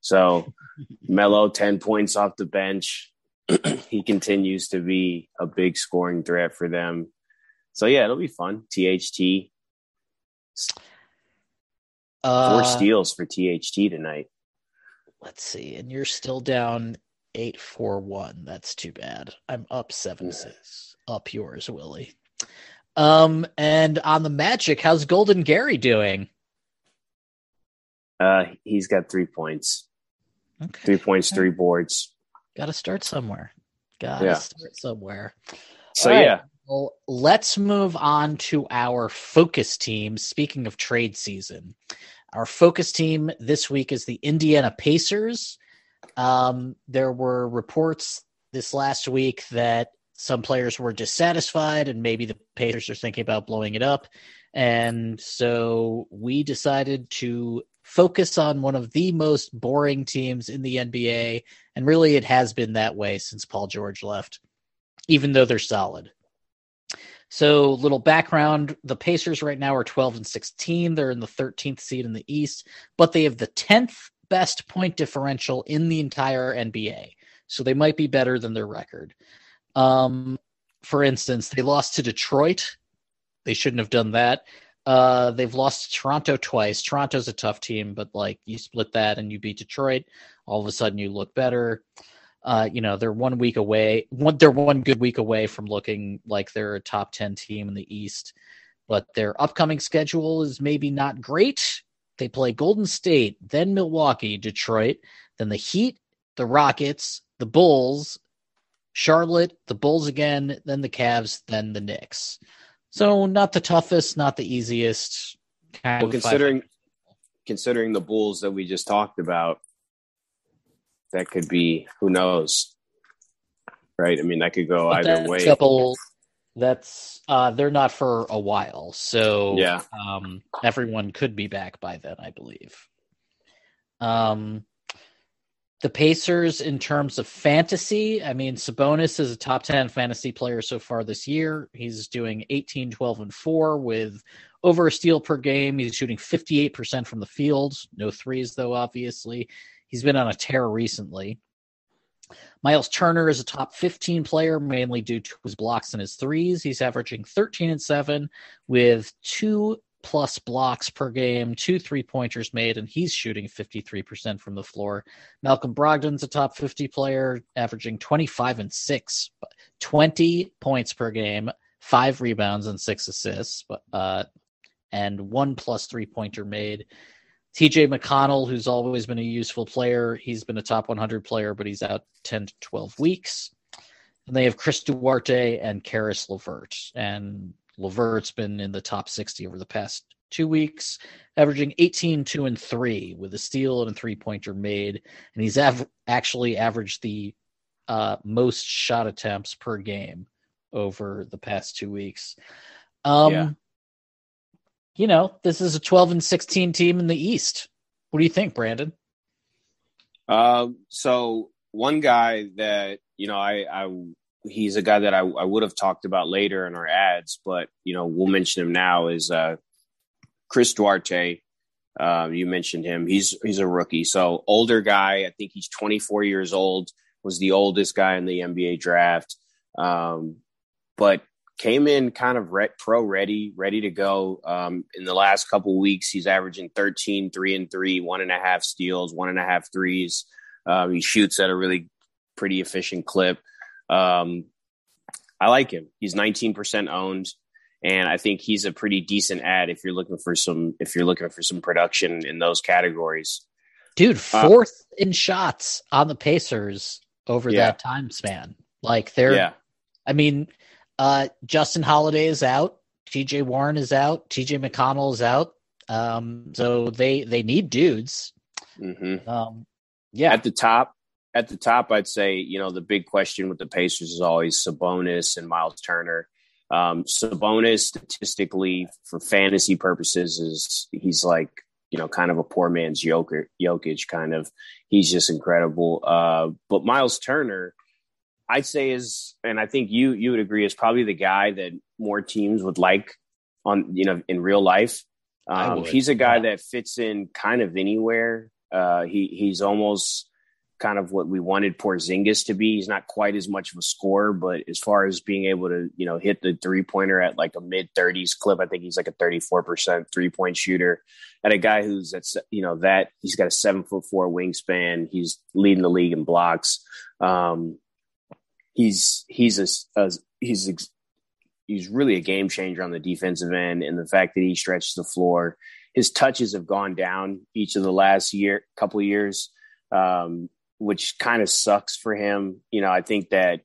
B: So [LAUGHS] Melo, ten points off the bench. [CLEARS THROAT] he continues to be a big scoring threat for them. So yeah, it'll be fun. THT four
A: Uh,
B: steals for THT tonight.
A: let's see, and you're still down eight four one. That's too bad. I'm up seven six. Up yours, Willie. Um, and on the Magic, how's Golden Gary doing?
B: Uh, he's got three points.
A: Okay,
B: Three points, three boards.
A: got to start somewhere. Got to
B: Yeah.
A: start somewhere.
B: So
A: right.
B: yeah,
A: Well, let's move on to our focus team. Speaking of trade season, our focus team this week is the Indiana Pacers. Um, there were reports this last week that some players were dissatisfied, and maybe the Pacers are thinking about blowing it up. And so we decided to focus on one of the most boring teams in the NBA. And really, it has been that way since Paul George left, even though they're solid. So, little background the Pacers right now are 12 and 16. They're in the 13th seed in the East, but they have the 10th best point differential in the entire NBA. So, they might be better than their record. Um, for instance, they lost to Detroit. They shouldn't have done that. Uh, they've lost to Toronto twice. Toronto's a tough team, but like you split that and you beat Detroit, all of a sudden you look better. Uh, you know, they're one week away. One, they're one good week away from looking like they're a top 10 team in the East, but their upcoming schedule is maybe not great. They play Golden State, then Milwaukee, Detroit, then the Heat, the Rockets, the Bulls, Charlotte, the Bulls again, then the Cavs, then the Knicks. So not the toughest, not the easiest. Kind
B: well,
A: of
B: considering considering the Bulls that we just talked about, that could be who knows, right? I mean, that could go
A: But
B: either way.
A: Couple, that's uh, they're not for a while, so
B: Yeah.
A: um, everyone could be back by then, I believe. Um, the Pacers in terms of fantasy, I mean, Sabonis is a top 10 fantasy player so far this year. He's doing 18, 12, and 4 with over a steal per game. He's shooting 58% from the field. No threes, though, obviously. He's been on a tear recently. Miles Turner is a top 15 player, mainly due to his blocks and his threes. He's averaging 13 and 7 with two plus blocks per game, two three pointers made, and he's shooting 53% from the floor. Malcolm Brogdon's a top 50 player, averaging 25 and 6, 20 points per game, five rebounds, and six assists, uh, and one plus three pointer made. TJ McConnell, who's always been a useful player, he's been a top 100 player, but he's out 10 to 12 weeks. And they have Chris Duarte and Caris LeVert. And LeVert's been in the top 60 over the past two weeks, averaging 18, 2, and 3 with a steal and a three pointer made. And he's av- actually averaged the uh, most shot attempts per game over the past two weeks. Um, yeah. You know, this is a 12 and 16 team in the East. What do you think, Brandon?
B: Um, so one guy that you know I, I he's a guy that I, I would have talked about later in our ads, but you know we'll mention him now is uh, Chris Duarte. Uh, you mentioned him. He's he's a rookie, so older guy. I think he's 24 years old. Was the oldest guy in the NBA draft, um, but came in kind of pro ready, ready to go. Um, in the last couple weeks, he's averaging 13, three and three, one and a half steals, one and a half threes. Um, he shoots at a really pretty efficient clip. Um, I like him. He's 19% owned, and I think he's a pretty decent ad if you're looking for some if you're looking for some production in those categories.
A: Dude, uh, fourth uh, in shots on the Pacers over yeah. that time span. Like they're, yeah. I mean, uh, Justin Holiday is out, T.J. Warren is out, T.J. McConnell is out. Um, so they they need dudes.
B: Mm-hmm. Um, yeah, at the top, at the top, I'd say you know the big question with the Pacers is always Sabonis and Miles Turner. Um, Sabonis statistically, for fantasy purposes, is he's like you know kind of a poor man's Jokic, Jokic kind of. He's just incredible. Uh, but Miles Turner, I'd say is, and I think you you would agree, is probably the guy that more teams would like on you know in real life. Um, he's a guy yeah. that fits in kind of anywhere. Uh, he he's almost kind of what we wanted Porzingis to be. He's not quite as much of a scorer, but as far as being able to, you know, hit the three pointer at like a mid 30s clip, I think he's like a 34% three point shooter. And a guy who's that's you know that he's got a seven foot four wingspan. He's leading the league in blocks. Um, he's he's a, a he's he's really a game changer on the defensive end, and the fact that he stretches the floor. His touches have gone down each of the last year, couple years. Um, which kind of sucks for him. You know, I think that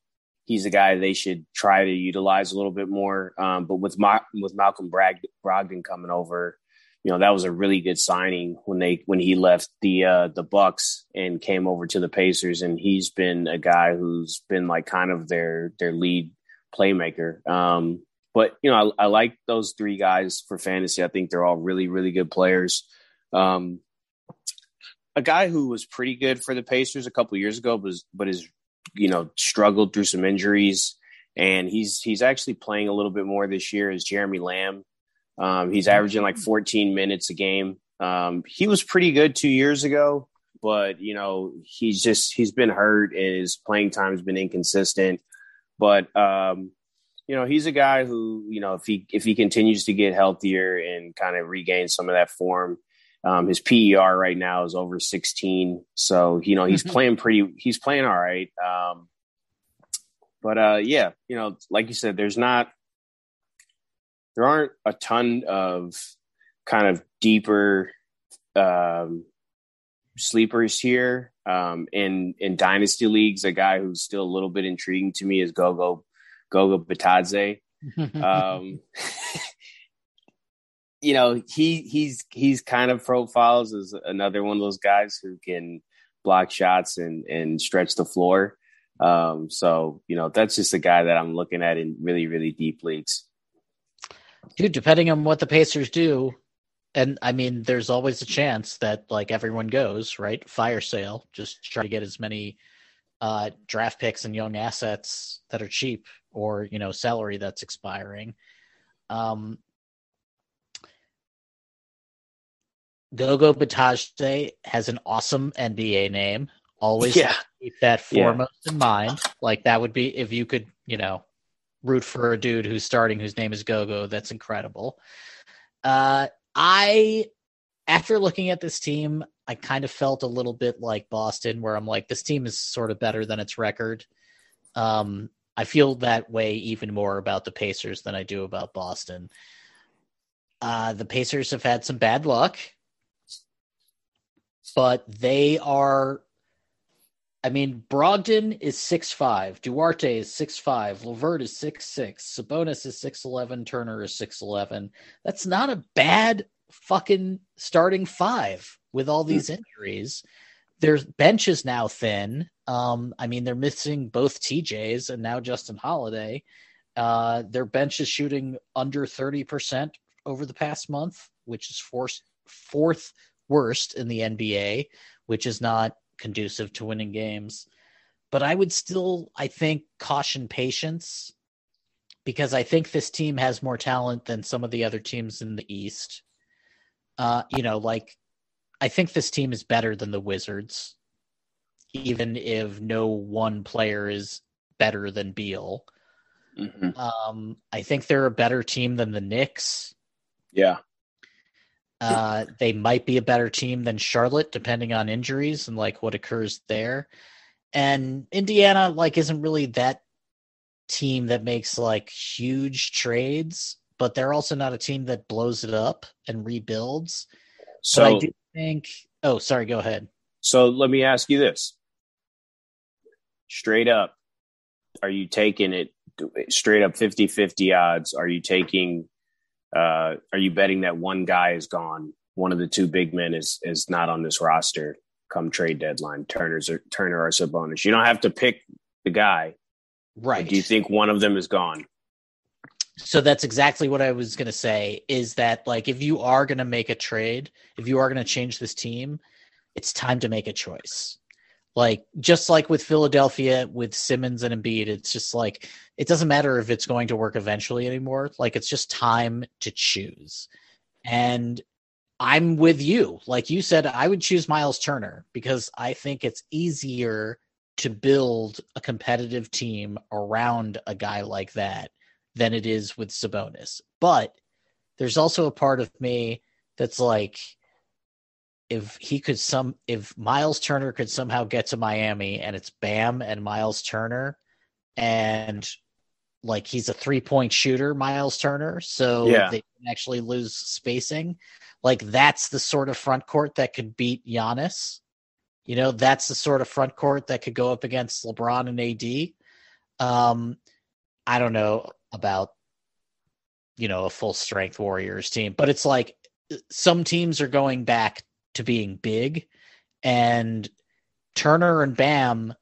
B: he's a guy they should try to utilize a little bit more. Um, but with Ma- with Malcolm Brag- Brogdon coming over, you know that was a really good signing when they when he left the uh, the Bucks and came over to the Pacers, and he's been a guy who's been like kind of their their lead playmaker. Um, but you know, I, I, like those three guys for fantasy. I think they're all really really good players. Um, a guy who was pretty good for the Pacers a couple years ago, was but has you know struggled through some injuries, and he's he's actually playing a little bit more this year. Is Jeremy Lamb? Um, he's averaging like 14 minutes a game. Um, he was pretty good two years ago, but you know he's just he's been hurt and his playing time has been inconsistent. But um, you know he's a guy who you know if he if he continues to get healthier and kind of regain some of that form, um, his PER right now is over 16, so you know he's mm-hmm. playing pretty. He's playing all right. Um, but uh, yeah, you know, like you said, there's not there aren't a ton of kind of deeper um, sleepers here. Um, in in dynasty leagues, a guy who's still a little bit intriguing to me is Gogo Goga Bitadze. [LAUGHS] um, you know, he he's he's kind of profiles as another one of those guys who can block shots and and stretch the floor. Um, so you know, that's just a guy that I'm looking at in really really deep leagues.
A: Dude, depending on what the Pacers do, And I mean, there's always a chance that like everyone goes right fire sale, just try to get as many uh, draft picks and young assets that are cheap, or you know, salary that's expiring. Um, Gogo Bitadze has an awesome NBA name. Always
B: Yeah.
A: keep that
B: Yeah.
A: foremost in mind. Like that would be if you could, you know, root for a dude who's starting whose name is Gogo. That's incredible. Uh, I, after looking at this team, I kind of felt a little bit like Boston, where I'm like, this team is sort of better than its record. Um, I feel that way even more about the Pacers than I do about Boston. Uh, the Pacers have had some bad luck, but they are. I mean, Brogdon is six five, Duarte is six five, LeVert is six six, Sabonis is six eleven, Turner is six eleven. That's not a bad fucking starting five with all these injuries. Their bench is now thin. Um, I mean, they're missing both TJs and now Justin Holiday. Uh, their bench is shooting under thirty percent over the past month, which is fourth fourth worst in the NBA, which is not conducive to winning games. But I would still, I think, caution patience because I think this team has more talent than some of the other teams in the East. Uh, you know, like I think this team is better than the Wizards, even if no one player is better than Beal.
B: Mhm.
A: Um, I think they're a better team than the Knicks.
B: Yeah.
A: Uh, they might be a better team than Charlotte, depending on injuries and like what occurs there. And Indiana, like, isn't really that team that makes like huge trades, but they're also not a team that blows it up and rebuilds.
B: So
A: but I do think. Oh, sorry. Go ahead.
B: So let me ask you this. Straight up, are you taking it straight up 50 50 odds? Are you taking, uh, are you betting that one guy is gone? One of the two big men is, is not on this roster come trade deadline, Turner's or Turner or Sabonis. You don't have to pick the guy.
A: Right.
B: Do you think one of them is gone?
A: So that's exactly what I was going to say is that like if you are going to make a trade, if you are going to change this team, it's time to make a choice. Like just like with Philadelphia with Simmons and Embiid, it's just like it doesn't matter if it's going to work eventually anymore. Like it's just time to choose. And I'm with you. Like you said, I would choose Miles Turner because I think it's easier to build a competitive team around a guy like that than it is with Sabonis. But there's also a part of me that's like, if he could some, if Miles Turner could somehow get to Miami and it's Bam and Miles Turner, and like he's a three point shooter, Miles Turner, so
B: Yeah.
A: they can actually lose spacing. Like that's the sort of front court that could beat Giannis. You know, that's the sort of front court that could go up against LeBron and AD. Um, I don't know about you know a full strength Warriors team, but it's like some teams are going back to being big, and Turner and Bam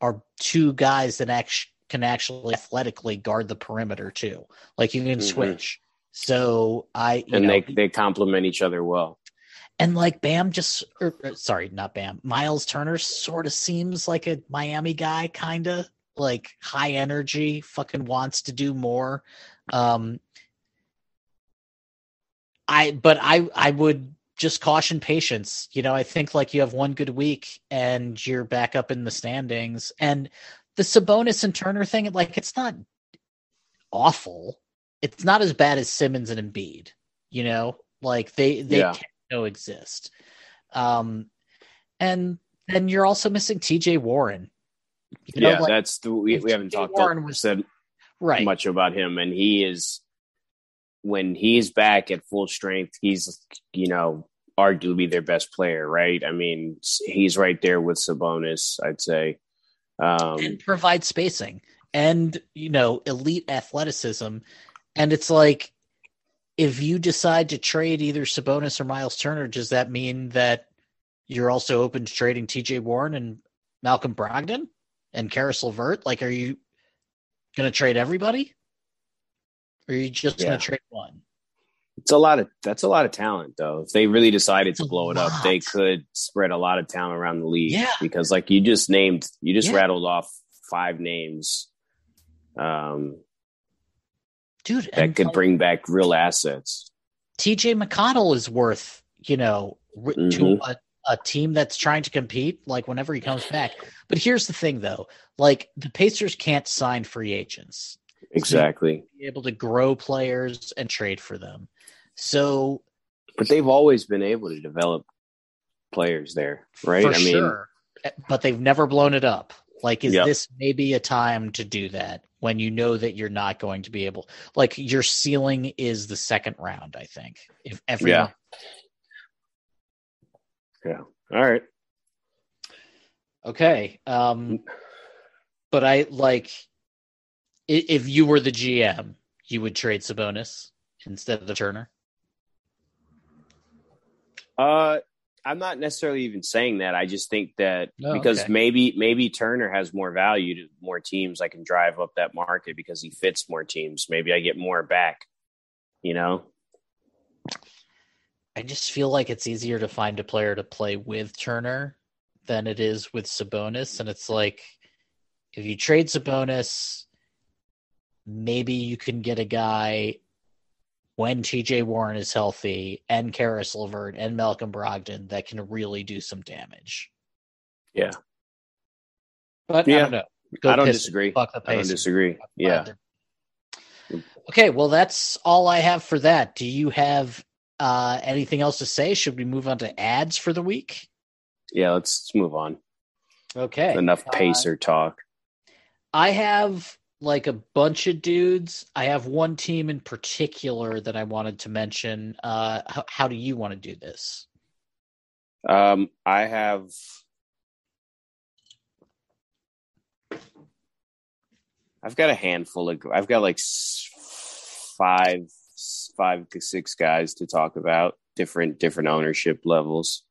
A: are two guys that act- can actually athletically guard the perimeter too. Like you can
B: Mhm.
A: switch. So I you
B: And
A: know,
B: they, they complement each other well.
A: and like Bam just or, or, sorry, not Bam. Miles Turner sort of seems like a Miami guy kind of like high energy, fucking wants to do more. Um I but I I would just caution patience. You know, I think like you have one good week and you're back up in the standings and the Sabonis and Turner thing like it's not awful. It's not as bad as Simmons and Embiid, you know? Like they they
B: Yeah.
A: coexist. Um and then you're also missing TJ Warren. You know,
B: yeah,
A: like-
B: that's the, we, we haven't talked
A: Warren was-
B: said
A: right.
B: much about him, and he is when he's back at full strength, he's you know arguably their best player, right? I mean, he's right there with Sabonis, I'd say. Um,
A: and provide spacing and you know elite athleticism and it's like if you decide to trade either Sabonis or Miles Turner does that mean that you're also open to trading TJ Warren and Malcolm Brogdon and Caris LeVert like are you going to trade everybody or are you just
B: Yeah.
A: going to trade one
B: it's a lot of that's a lot of talent though. If they really decided to blow it up, they could spread a lot of talent around the league.
A: Yeah.
B: Because like you just named you just
A: Yeah.
B: rattled off five names um
A: dude.
B: that could
A: like,
B: bring back real assets.
A: TJ McConnell is worth, you know, r- to a, a team that's trying to compete, like whenever he comes back. But here's the thing, though: like the Pacers can't sign free agents,
B: Exactly.
A: be able to grow players and trade for them. So
B: But they've always been able to develop players there, right? I mean,
A: sure, eh, but they've never blown it up. Like, is
B: Yep.
A: this maybe a time to do that when you know that you're not going to be able? Like, your ceiling is the second round. I think if every
B: Yeah. yeah. All right.
A: Okay. Um but I like if you were the GM, you would trade Sabonis instead of Turner.
B: Uh, I'm not necessarily even saying that. I just think that
A: Oh,
B: because
A: okay.
B: maybe maybe Turner has more value to more teams. I can drive up that market because he fits more teams. Maybe I get more back. You know?
A: I just feel like it's easier to find a player to play with Turner than it is with Sabonis and it's like if you trade Sabonis maybe you can get a guy when TJ Warren is healthy and Caris LeVert and Malcolm Brogdon that can really do some damage.
B: Yeah.
A: But I don't know. Go
B: I don't disagree.
A: Fuck the
B: I don't disagree. Yeah.
A: Okay, well, that's all I have for that. Do you have uh, anything else to say? Should we move on to ads for the week?
B: Yeah. Let's, let's move on.
A: Okay.
B: Enough
A: Uh,
B: pacer talk.
A: I have like a bunch of dudes. I have one team in particular that I wanted to mention. Uh, how, how do you want to do this?
B: Um, I have. I've got a handful of. I've got like five, five to six guys to talk about different different ownership levels.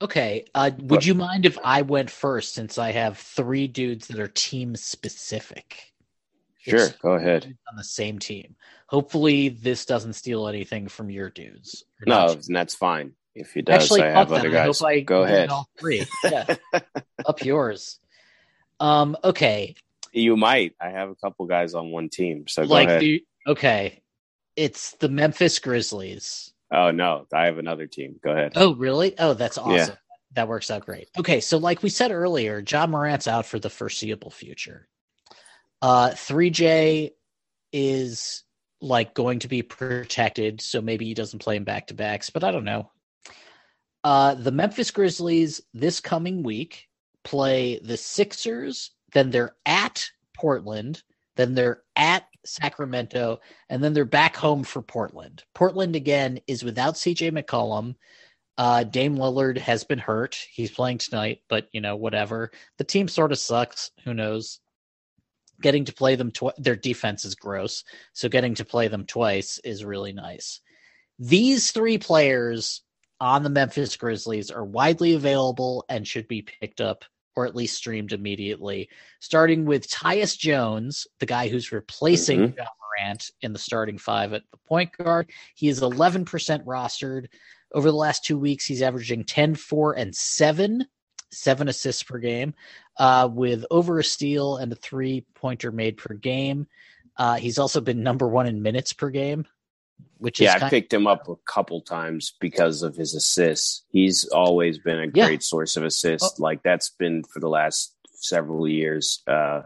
A: Okay. Uh, would you mind if I went first since I have three dudes that are team specific?
B: Sure,
A: It's
B: go ahead.
A: On the same team. Hopefully, this doesn't steal anything from your dudes.
B: No, and that's fine. If he does,
A: Actually,
B: I have other.
A: I
B: guys.
A: hope I
B: go ahead.
A: All three. [LAUGHS] Yeah. Up yours. Um. Okay.
B: You might. I have a couple guys on one team, so go
A: like
B: ahead.
A: the okay. It's the Memphis Grizzlies.
B: Oh no, I have another team. Go ahead.
A: Oh, really? Oh, that's awesome.
B: Yeah.
A: That works out great. Okay, so like we said earlier, Ja Morant's out for the foreseeable future. Uh 3J is like going to be protected, so maybe he doesn't play in back to backs, but I don't know. Uh the Memphis Grizzlies this coming week play the Sixers, then they're at Portland, then they're at Sacramento, and then they're back home for Portland. Portland again is without CJ McCollum. Uh, Dame Lillard has been hurt. He's playing tonight, but you know, whatever. The team sort of sucks. Who knows? Getting to play them, tw- their defense is gross. So getting to play them twice is really nice. These three players on the Memphis Grizzlies are widely available and should be picked up or at least streamed immediately. Starting with Tyus Jones, the guy who's replacing
B: Mhm.
A: Ja Morant in the starting five at the point guard. He is 11% rostered. Over the last two weeks, he's averaging 10, 4, and 7, seven assists per game, uh, with over a steal and a three pointer made per game. Uh, he's also been number one in minutes per game, which
B: Yeah, I picked him up a couple times because of his assists. He's always been a
A: Yeah.
B: great source of assists.
A: Oh.
B: Like that's been for the last several years. Uh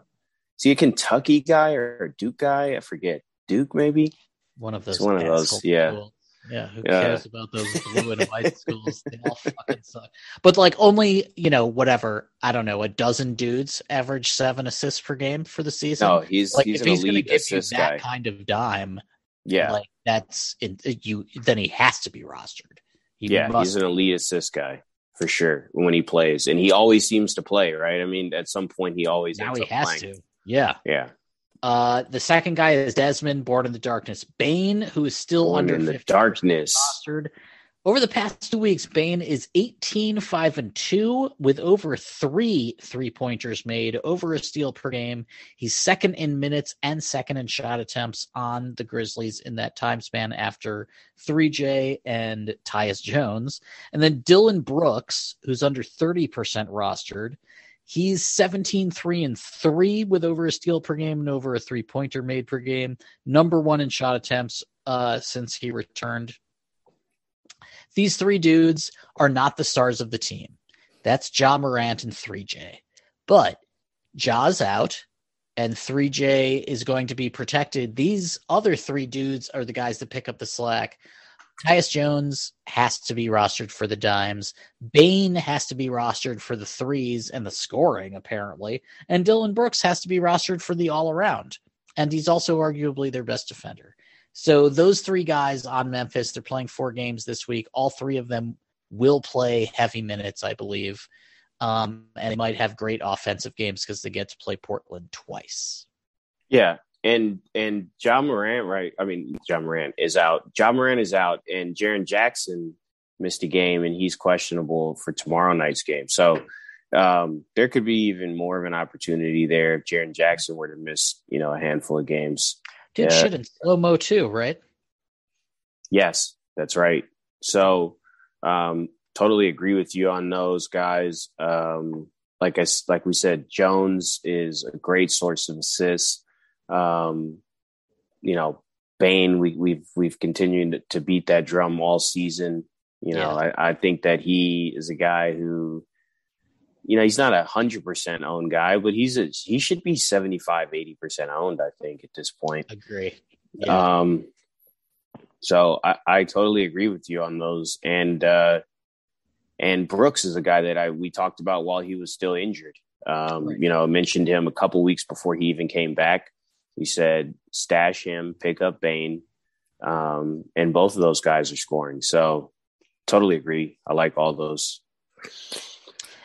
B: is he a Kentucky guy or a Duke guy? I forget. Duke maybe?
A: one of those.
B: It's one of those,
A: asshole
B: yeah.
A: Yeah, who
B: Yeah.
A: cares about those blue and white schools? They all fucking suck. But like only, you know, whatever, I don't know, a dozen dudes average seven assists per game for the season.
B: No, he's
A: like
B: he's
A: if he's going to give you that
B: guy.
A: kind of dime,
B: Yeah.
A: like that's in, you. Then he has to be rostered. He
B: yeah, he's an elite assist guy for sure when he plays. And he always seems to play, right? I mean, at some point he always
A: now he has
B: playing.
A: to. Yeah.
B: Yeah.
A: Uh, the second guy is Desmond, Born in the Darkness. Bane, who is still
B: Born
A: under
B: in the darkness.
A: rostered. Over the past two weeks, Bane is 18, 5, and 2 with over three three pointers made, over a steal per game. He's second in minutes and second in shot attempts on the Grizzlies in that time span after 3J and Tyus Jones. And then Dillon Brooks, who's under 30% rostered. He's 17, 3, and 3 with over a steal per game and over a three pointer made per game. Number one in shot attempts uh, since he returned these three dudes are not the stars of the team. That's Ja Morant and 3J. But Ja's out and 3J is going to be protected. These other three dudes are the guys that pick up the slack. Tyus Jones has to be rostered for the dimes. Bane has to be rostered for the threes and the scoring, apparently. And Dillon Brooks has to be rostered for the all around. And he's also arguably their best defender. So those three guys on Memphis, they're playing four games this week. All three of them will play heavy minutes, I believe. Um, and they might have great offensive games because they get to play Portland twice.
B: Yeah. And and Ja Morant, right? I mean, Ja Morant is out. Ja Morant is out, and Jaren Jackson missed a game, and he's questionable for tomorrow night's game. So um, there could be even more of an opportunity there if Jaren Jackson were to miss, you know, a handful of games.
A: Dude, yeah. shit in slow mo too, right?
B: Yes, that's right. So, um, totally agree with you on those guys. Um, like I like we said, Jones is a great source of assists. Um, you know, Bane, we, we've we've continued to beat that drum all season. You know, yeah. I, I think that he is a guy who you know, he's not a hundred percent owned guy, but he's a he should be 75, 80 percent owned, I think, at this point.
A: Agree.
B: Yeah. Um so I, I totally agree with you on those. And uh and Brooks is a guy that I we talked about while he was still injured. Um, right. you know, mentioned him a couple weeks before he even came back. We said stash him, pick up Bane. Um, and both of those guys are scoring. So totally agree. I like all those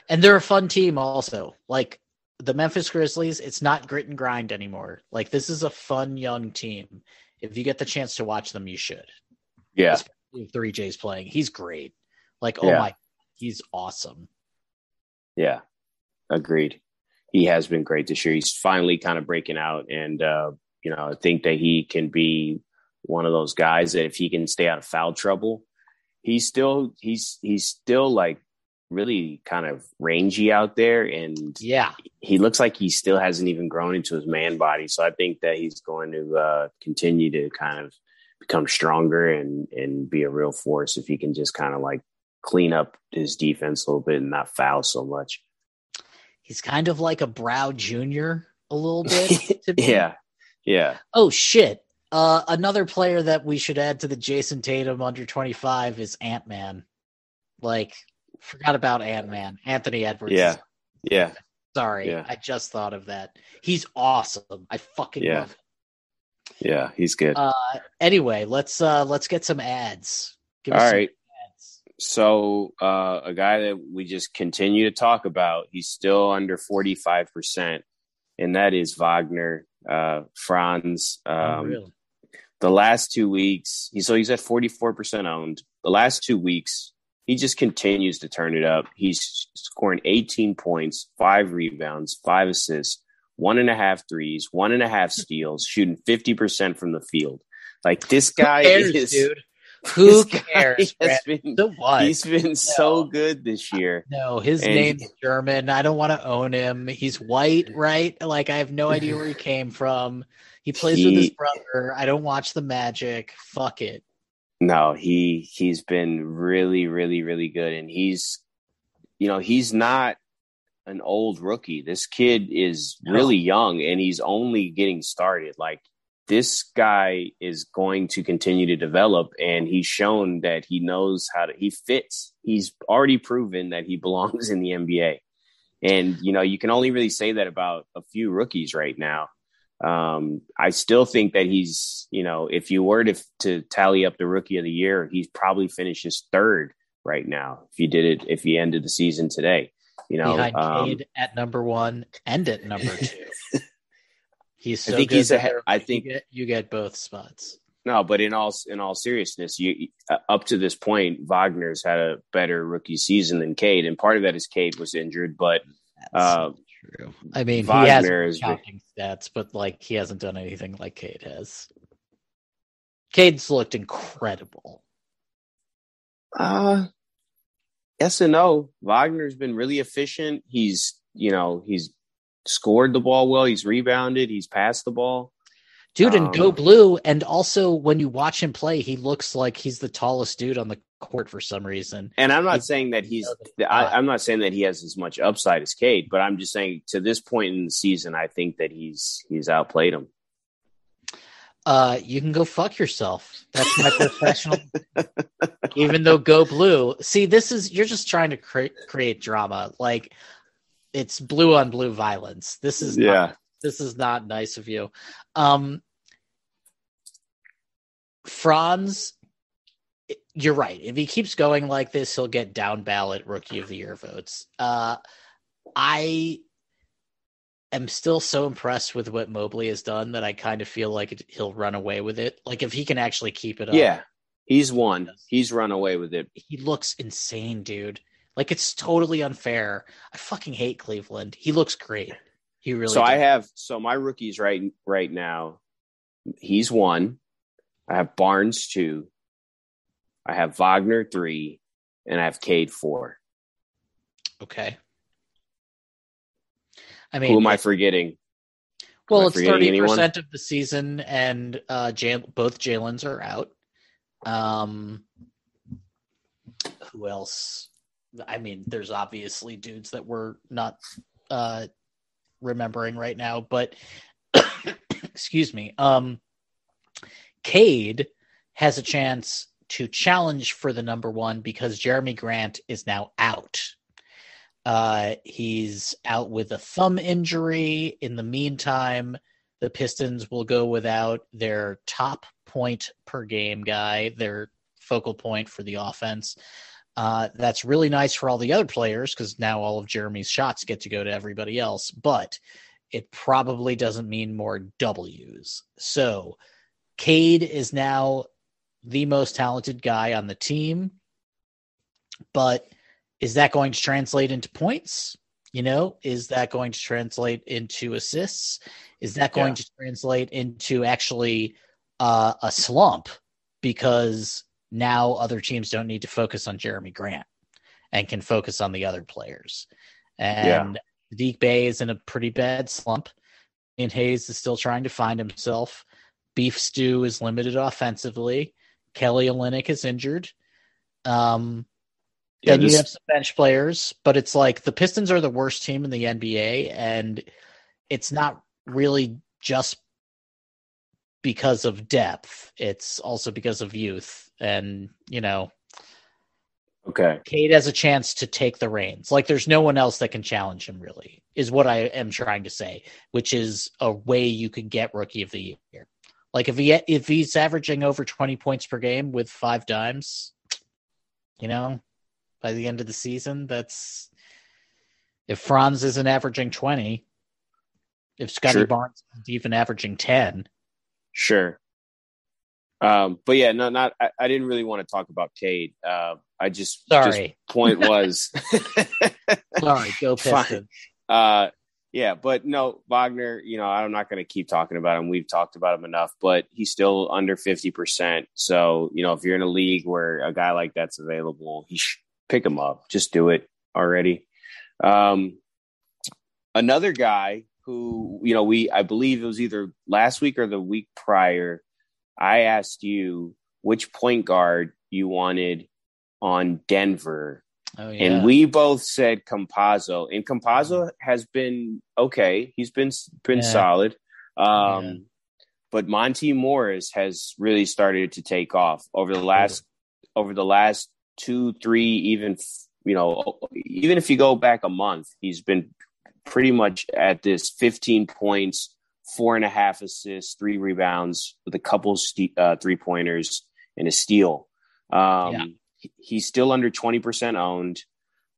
A: and they're a fun team also. Like the Memphis Grizzlies, it's not grit and grind anymore. Like this is a fun young team. If you get the chance to watch them, you should.
B: Yeah.
A: Three J's playing. He's great. Like, oh yeah. my he's awesome.
B: Yeah. Agreed. He has been great this year. He's finally kind of breaking out and uh, you know, I think that he can be one of those guys that if he can stay out of foul trouble, he's still he's he's still like really kind of rangy out there and
A: yeah.
B: he looks like he still hasn't even grown into his man body. So i think that he's going to uh, continue to kind of become stronger and and be a real force if he can just kind of like clean up his defense a little bit and not foul so much.
A: He's kind of like a brow junior a little [LAUGHS] bit
B: yeah. Yeah.
A: Oh shit. Uh, another player that we should add to the Jayson Tatum under 25 is Ant-Man. Like Forgot about Ant Man. Anthony Edwards.
B: Yeah. Yeah.
A: Sorry. Yeah. I just thought of that. He's awesome. I fucking
B: yeah.
A: love him.
B: Yeah, he's good.
A: Uh anyway, let's uh let's get some ads.
B: Give All right. Ads. So uh a guy that we just continue to talk about, he's still under 45%, and that is Wagner, uh Franz. Oh, um oh, really? the last two weeks, he so he's at 44% owned. The last two weeks, he just continues to turn it up. He's scoring 18 points, five rebounds, five assists, one and a half threes, one and a half hmm. steals, shooting 50% from the field. Like this guy
A: cares,
B: is
A: dude. [LAUGHS] Who cares?
B: Been, he's been no. so good this year.
A: No, his and name's German. I don't want to own him. He's white, right? Like I have no idea where he [LAUGHS] came from. He plays he, with his brother. I don't watch the Magic. Fuck it.
B: No, he he's been really, really, really good, and he's, you know, he's not an old rookie. This kid is really young, and he's only getting started. Like this guy is going to continue to develop, and he's shown that he knows how to. He fits. He's already proven that he [LAUGHS] belongs in the NBA, and you know, you can only really say that about a few rookies right now. Um, I still think that he's, you know, if you were to to tally up the rookie of the year, he's probably finishes third right now. If you did it, if he ended the season today, you know,
A: behind um, Cade at number one and at number [LAUGHS] two. he's so
B: I think
A: good
B: he's ahead. I think
A: you get, you get both spots.
B: No, but in all in all seriousness, you uh, up to this point, Wagner's had a better rookie season than Cade, and part of that is Cade was injured, but uh,
A: true. I mean,
B: Wagner
A: he
B: is
A: has
B: the-
A: stats, but like he hasn't done anything like Cade has. Cade's looked incredible.
B: Uh yes and no. Wagner's been really efficient. He's you know, he's scored the ball well, he's rebounded, he's passed the ball.
A: Dude, and
B: Um,
A: go blue. And also, when you watch him play, he looks like he's the tallest dude on the court for some reason.
B: And I'm not
A: He's-
B: saying that he's
A: know that he's
B: I. I'm not saying that he has as much upside as Cade, but I'm just saying to this point in the season, I think that he's he's outplayed him.
A: Uh, you can go fuck yourself. That's my professional. [LAUGHS] Even though go blue. See, this is you're just trying to cre- create drama. Like it's blue on blue violence. This is not, this is not nice of you. Um, Franz, you're right. If he keeps going like this, he'll get down ballot rookie of the year votes. Uh, I am still so impressed with what Mobley has done that I kind of feel like he'll run away with it. Like if he can actually keep it up,
B: Yeah. He's won. He's run away with it.
A: he looks insane, dude. Like it's totally unfair. I fucking hate Cleveland. He looks great. He really.
B: so I have so my rookies right right now. He's one. I have Barnes two. I have Wagner three, and I have Cade four.
A: okay. I mean,
B: Who am I forgetting?
A: Well,
B: Am
A: it's thirty percent of the season, and uh, both Jalen's are out. Um, who else? I mean, there's obviously dudes that we're not uh, remembering right now, but [COUGHS] excuse me. Um, Cade has a chance to challenge for the number one because Jerami Grant is now out. Uh, he's out with a thumb injury. In the meantime, the Pistons will go without their top point per game guy, their focal point for the offense. Uh, that's really nice for all the other players because now all of Jerami's shots get to go to everybody else, but it probably doesn't mean more W's. So, Cade is now the most talented guy on the team, but is that going to translate into points? You know, is that going to translate into assists? Is that going
B: Yeah.
A: to translate into actually uh, a slump because now other teams don't need to focus on Jerami Grant and can focus on the other players? And Deke Bay is in a pretty bad slump. And Hayes is still trying to find himself. Beef Stew is limited offensively. Kelly Olynyk is injured. Um,
B: Yeah,
A: then you have some bench players, but it's like the Pistons are the worst team in the NBA, and it's not really just because of depth. It's also because of youth, and you know,
B: okay.
A: Cade has a chance to take the reins. Like there's no one else that can challenge him. Really, is what I am trying to say, which is a way you could get Rookie of the Year. Like if he if he's averaging over 20 points per game with five dimes, you know, by the end of the season, that's if Franz isn't averaging 20, if Scottie
B: Sure.
A: Barnes isn't even averaging 10,
B: Sure. Um, but yeah, no, not. I, I didn't really want to talk about Cade. Uh, I just
A: sorry,
B: Just point was. [LAUGHS]
A: sorry, go. [LAUGHS] Pistons.
B: uh, yeah, but no, Wagner. You know, I'm not going to keep talking about him. We've talked about him enough, but he's still under fifty percent. So you know, if you're in a league where a guy like that's available, he should pick him up. Just do it already. Um, another guy who you know we I believe it was either last week or the week prior. I asked you which point guard you wanted on Denver,
A: Oh yeah,
B: and we both said Campazzo. And Campazzo has been okay. He's been been
A: Yeah.
B: solid. Um,
A: Yeah.
B: But Monty Morris has really started to take off over the last over the last two, three, even you know, even if you go back a month, he's been pretty much at this 15 points, four and a half assists, three rebounds with a couple ste- uh, three pointers and a steal. Um, He's still under 20% owned.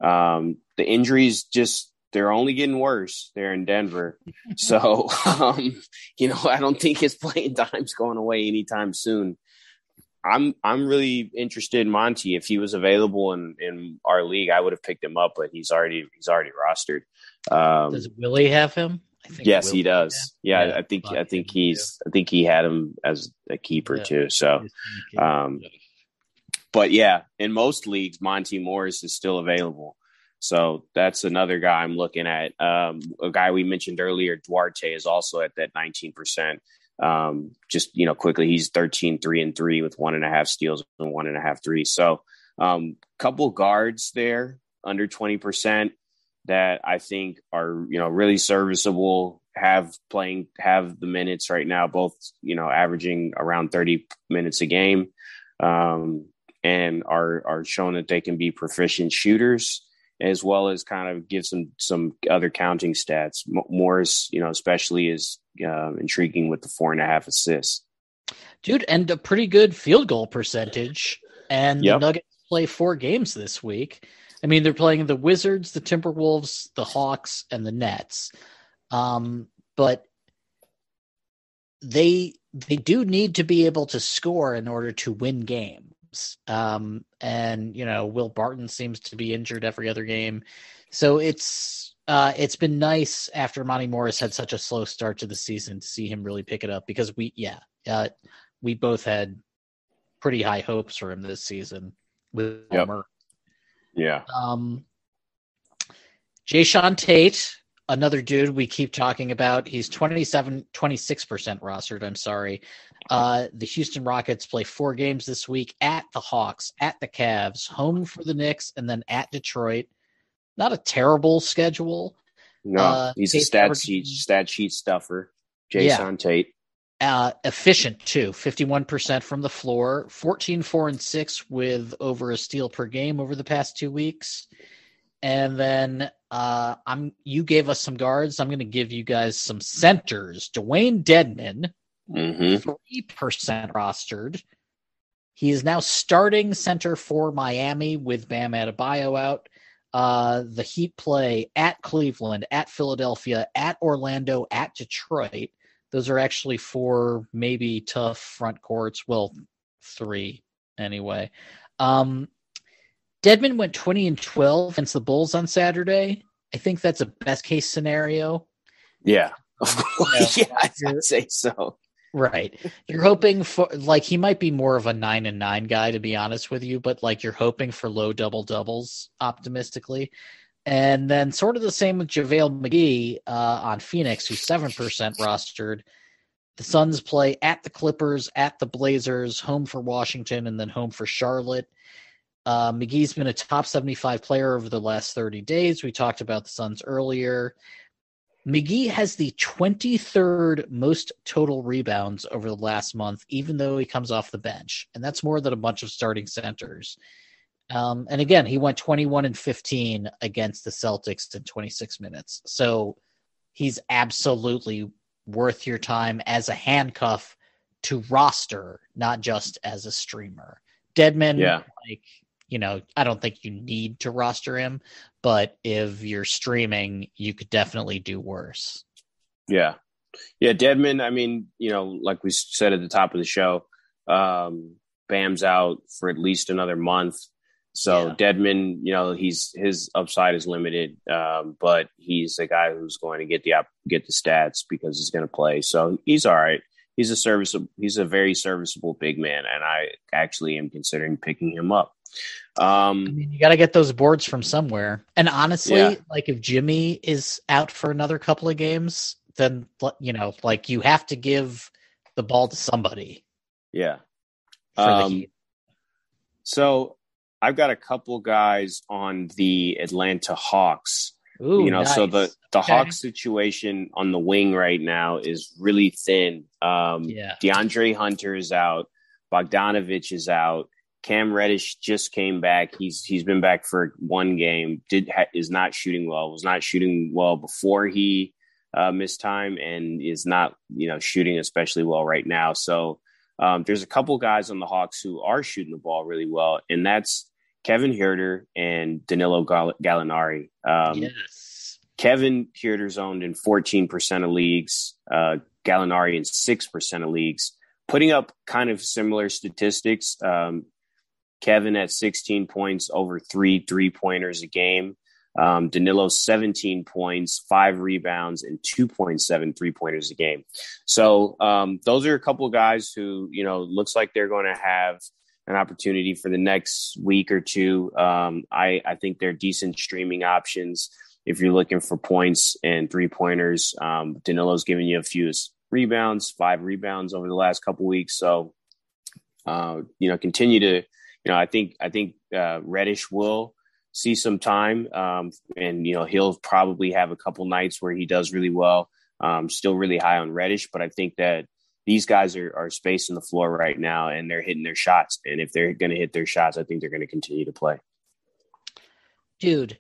B: Um, the injuries just they're only getting worse there in Denver. [LAUGHS] so, um, you know, I don't think his playing time's going away anytime soon. I'm I'm really interested in Monty. If he was available in, in our league, I would have picked him up, but he's already he's already rostered. Um,
A: Does Willie have him?
B: yes,
A: Willie
B: he does. Yeah,
A: Yeah,
B: I think I think he's I think he had him as a keeper
A: Yeah.
B: too. So, um, but yeah, in most leagues, Monty Morris is still available. So that's another guy I'm looking at. Um, a guy we mentioned earlier, Duarte, is also at that 19%. Um, just, you know, quickly, he's 13, 3 and 3 with one and a half steals and one and a half threes. So, um, couple guards there under 20% that I think are, you know, really serviceable, have playing, have the minutes right now, both, you know, averaging around 30 minutes a game. Um, and are are showing that they can be proficient shooters as well as kind of give some some other counting stats. Morris, you know, especially is uh, intriguing with the four and a half assists.
A: dude, and a pretty good field goal percentage. And
B: Yep.
A: the Nuggets play four games this week. I mean, they're playing the Wizards, the Timberwolves, the Hawks, and the Nets. Um, but they they do need to be able to score in order to win games. Um, and you know, Will Barton seems to be injured every other game, so it's uh, it's been nice after Monte Morris had such a slow start to the season to see him really pick it up because we yeah uh, we both had pretty high hopes for him this season with
B: Yep.
A: Homer.
B: Yeah,
A: Um, Jae'Sean Tate, another dude we keep talking about. He's 27, 26% rostered. I'm sorry. Uh, the Houston Rockets play four games this week at the Hawks, at the Cavs, home for the Knicks, and then at Detroit. Not a terrible schedule.
B: no,
A: Uh,
B: he's a stat sheet stat sheet stuffer. Jae'Sean Tate.
A: Uh, efficient too, 51% from the floor, 14, 4, and 6 with over a steal per game over the past two weeks. And then uh, I'm you gave us some guards. I'm going to give you guys some centers. Dewayne Dedmon,
B: hmm
A: three percent rostered. He is now starting center for Miami with Bam Adebayo out. Uh, the Heat play at Cleveland, at Philadelphia, at Orlando, at Detroit. Those are actually four maybe tough front courts. Well, three anyway. Um, Dedmon went 20 and 12 against the Bulls on Saturday. I think that's a best case scenario.
B: Yeah, [LAUGHS]
A: Yeah.
B: yeah, I'd say so.
A: Right. You're hoping for like he might be more of a nine and nine guy to be honest with you, but like you're hoping for low double doubles optimistically. And then sort of the same with JaVale McGee uh, on Phoenix, who's seven percent rostered. The Suns play at the Clippers, at the Blazers, home for Washington, and then home for Charlotte. Uh, McGee's been a top 75 player over the last 30 days. We talked about the Suns earlier. McGee has the 23rd most total rebounds over the last month, even though he comes off the bench. And that's more than a bunch of starting centers. Um, and again, he went 21 and 15 against the Celtics in 26 minutes. So he's absolutely worth your time as a handcuff to roster, not just as a streamer. Dedmon,
B: Yeah.
A: like, you know, I don't think you need to roster him, but if you're streaming, you could definitely do worse.
B: Yeah. Yeah. Dedmon, I mean, you know, like we said at the top of the show, um, Bam's out for at least another month. So
A: Yeah.
B: Dedmon, you know, he's his upside is limited, um, but he's a guy who's going to get the get the stats because he's going to play. So he's all right. He's a serviceable. He's a very serviceable big man, and I actually am considering picking him up.
A: I
B: Um,
A: mean, you got to get those boards from somewhere. And honestly,
B: Yeah.
A: like if Jimmy is out for another couple of games, then you know, like you have to give the ball to somebody
B: yeah. Um, So I've got a couple guys on the Atlanta Hawks.
A: Ooh,
B: you know, so the
A: nice.
B: the
A: Okay.
B: Hawks situation on the wing right now is really thin. Um,
A: Yeah.
B: DeAndre Hunter is out. Bogdanovich is out. Cam Reddish just came back. He's he's been back for one game. Did ha, is not shooting well. Was not shooting well before he uh, missed time, and is not you know shooting especially well right now. So um, there's a couple guys on the Hawks who are shooting the ball really well, and that's Kevin Huerter and Danilo Gall- Gallinari. Um,
A: yes.
B: Kevin Huerter's owned in 14% of leagues, uh, Gallinari in 6% of leagues, putting up kind of similar statistics. Um, Kevin at 16 points over three three pointers a game. Um, Danilo 17 points, five rebounds, and 2.7 three pointers a game. So um, those are a couple of guys who, you know, looks like they're going to have an opportunity for the next week or two. Um, I, I think they're decent streaming options if you're looking for points and three pointers. Um, Danilo's giving you a few rebounds, five rebounds over the last couple weeks. So, uh, you know, continue to, you know, I think I think uh, Reddish will see some time, um, and you know, he'll probably have a couple nights where he does really well. Um, still really high on Reddish, but I think that these guys are, are spacing the floor right now and they're hitting their shots. And if they're going to hit their shots, I think they're going to continue to play.
A: Dude,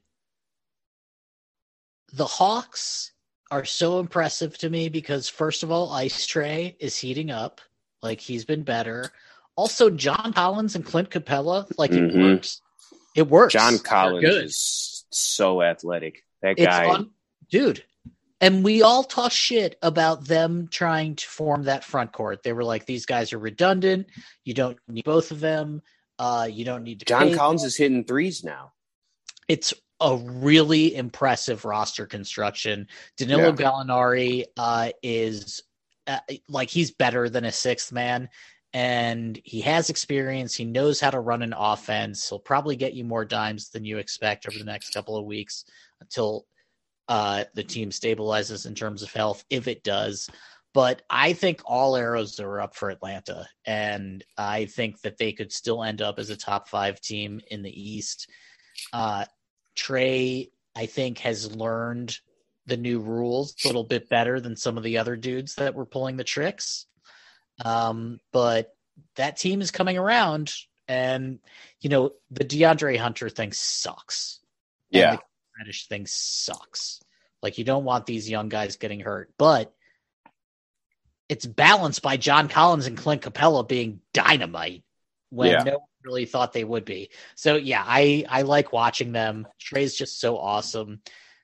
A: the Hawks are so impressive to me because first of all, Ice Trae is heating up. Like he's been better. Also, John Collins and Clint Capela, like it mm-hmm. works. It works.
B: John Collins is so athletic. That guy,
A: dude. And we all talk shit about them trying to form that front court. They were like, these guys are redundant. You don't need both of them. Uh, you don't need to.
B: John Collins them. is hitting threes now.
A: It's a really impressive roster construction. Danilo yeah. Gallinari uh, is uh, like he's better than a sixth man, and he has experience. He knows how to run an offense. He'll probably get you more dimes than you expect over the next couple of weeks until uh, the team stabilizes in terms of health, if it does. But I think all arrows are up for Atlanta, and I think that they could still end up as a top five team in the East. Uh, Trae, I think, has learned the new rules a little bit better than some of the other dudes that were pulling the tricks. Um, but that team is coming around, and you know the DeAndre Hunter thing sucks.
B: Yeah, the
A: Reddish thing sucks. Like you don't want these young guys getting hurt, but it's balanced by John Collins and Clint Capela being dynamite when yeah. no one really thought they would be. So yeah, I I like watching them. Trae's just so awesome.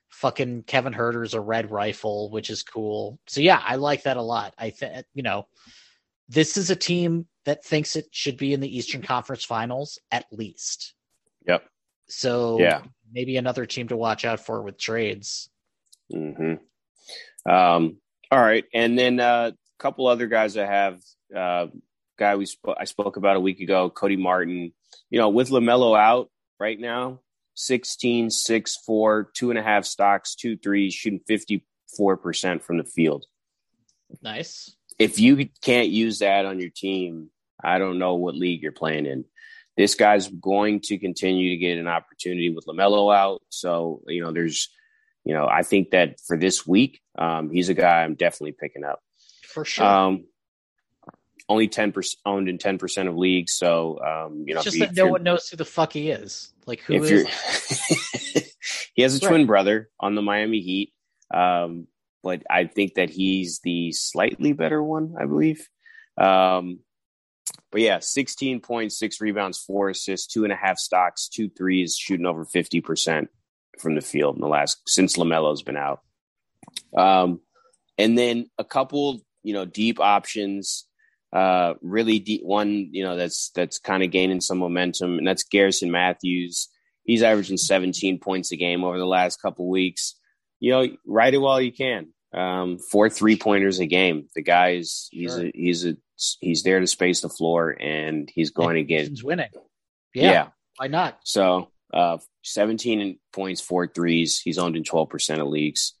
A: Fucking Kevin Huerter's a red rifle, which is cool. So yeah, I like that a lot. I think you know, this is a team that thinks it should be in the Eastern Conference Finals at least.
B: Yep.
A: So yeah, maybe another team to watch out for with trades.
B: Hmm. Um. All right, and then a uh, couple other guys I have. Uh, guy we sp- I spoke about a week ago, Cody Martin. You know, with LaMelo out right now, 16, 6, 4, two and a half stocks, two threes, shooting 54% from the field.
A: Nice.
B: If you can't use that on your team, I don't know what league you're playing in. This guy's going to continue to get an opportunity with LaMelo out. So, you know, there's, you know, I think that for this week, um, he's a guy I'm definitely picking up.
A: For sure.
B: Um, only 10% owned in 10% of leagues. So, um, you know,
A: it's just that no one knows who the fuck he is. Like, who is [LAUGHS]
B: he has a right. twin brother on the Miami Heat. Um, but I think that he's the slightly better one, I believe. Um, but yeah, 16 points, six rebounds, four assists, two and a half stocks, two threes, shooting over 50% from the field in the last since LaMelo's been out. Um, and then a couple, you know, deep options uh, really deep one, you know, that's that's kind of gaining some momentum, and that's Garrison Matthews. He's averaging 17 points a game over the last couple weeks. You know, ride it while you can. Um, four three pointers a game. The guy is he's sure. a he's a he's there to space the floor, and he's going and to get
A: winning. Yeah, yeah, why not?
B: So, uh, 17 points, four threes. He's owned in 12 percent of leagues.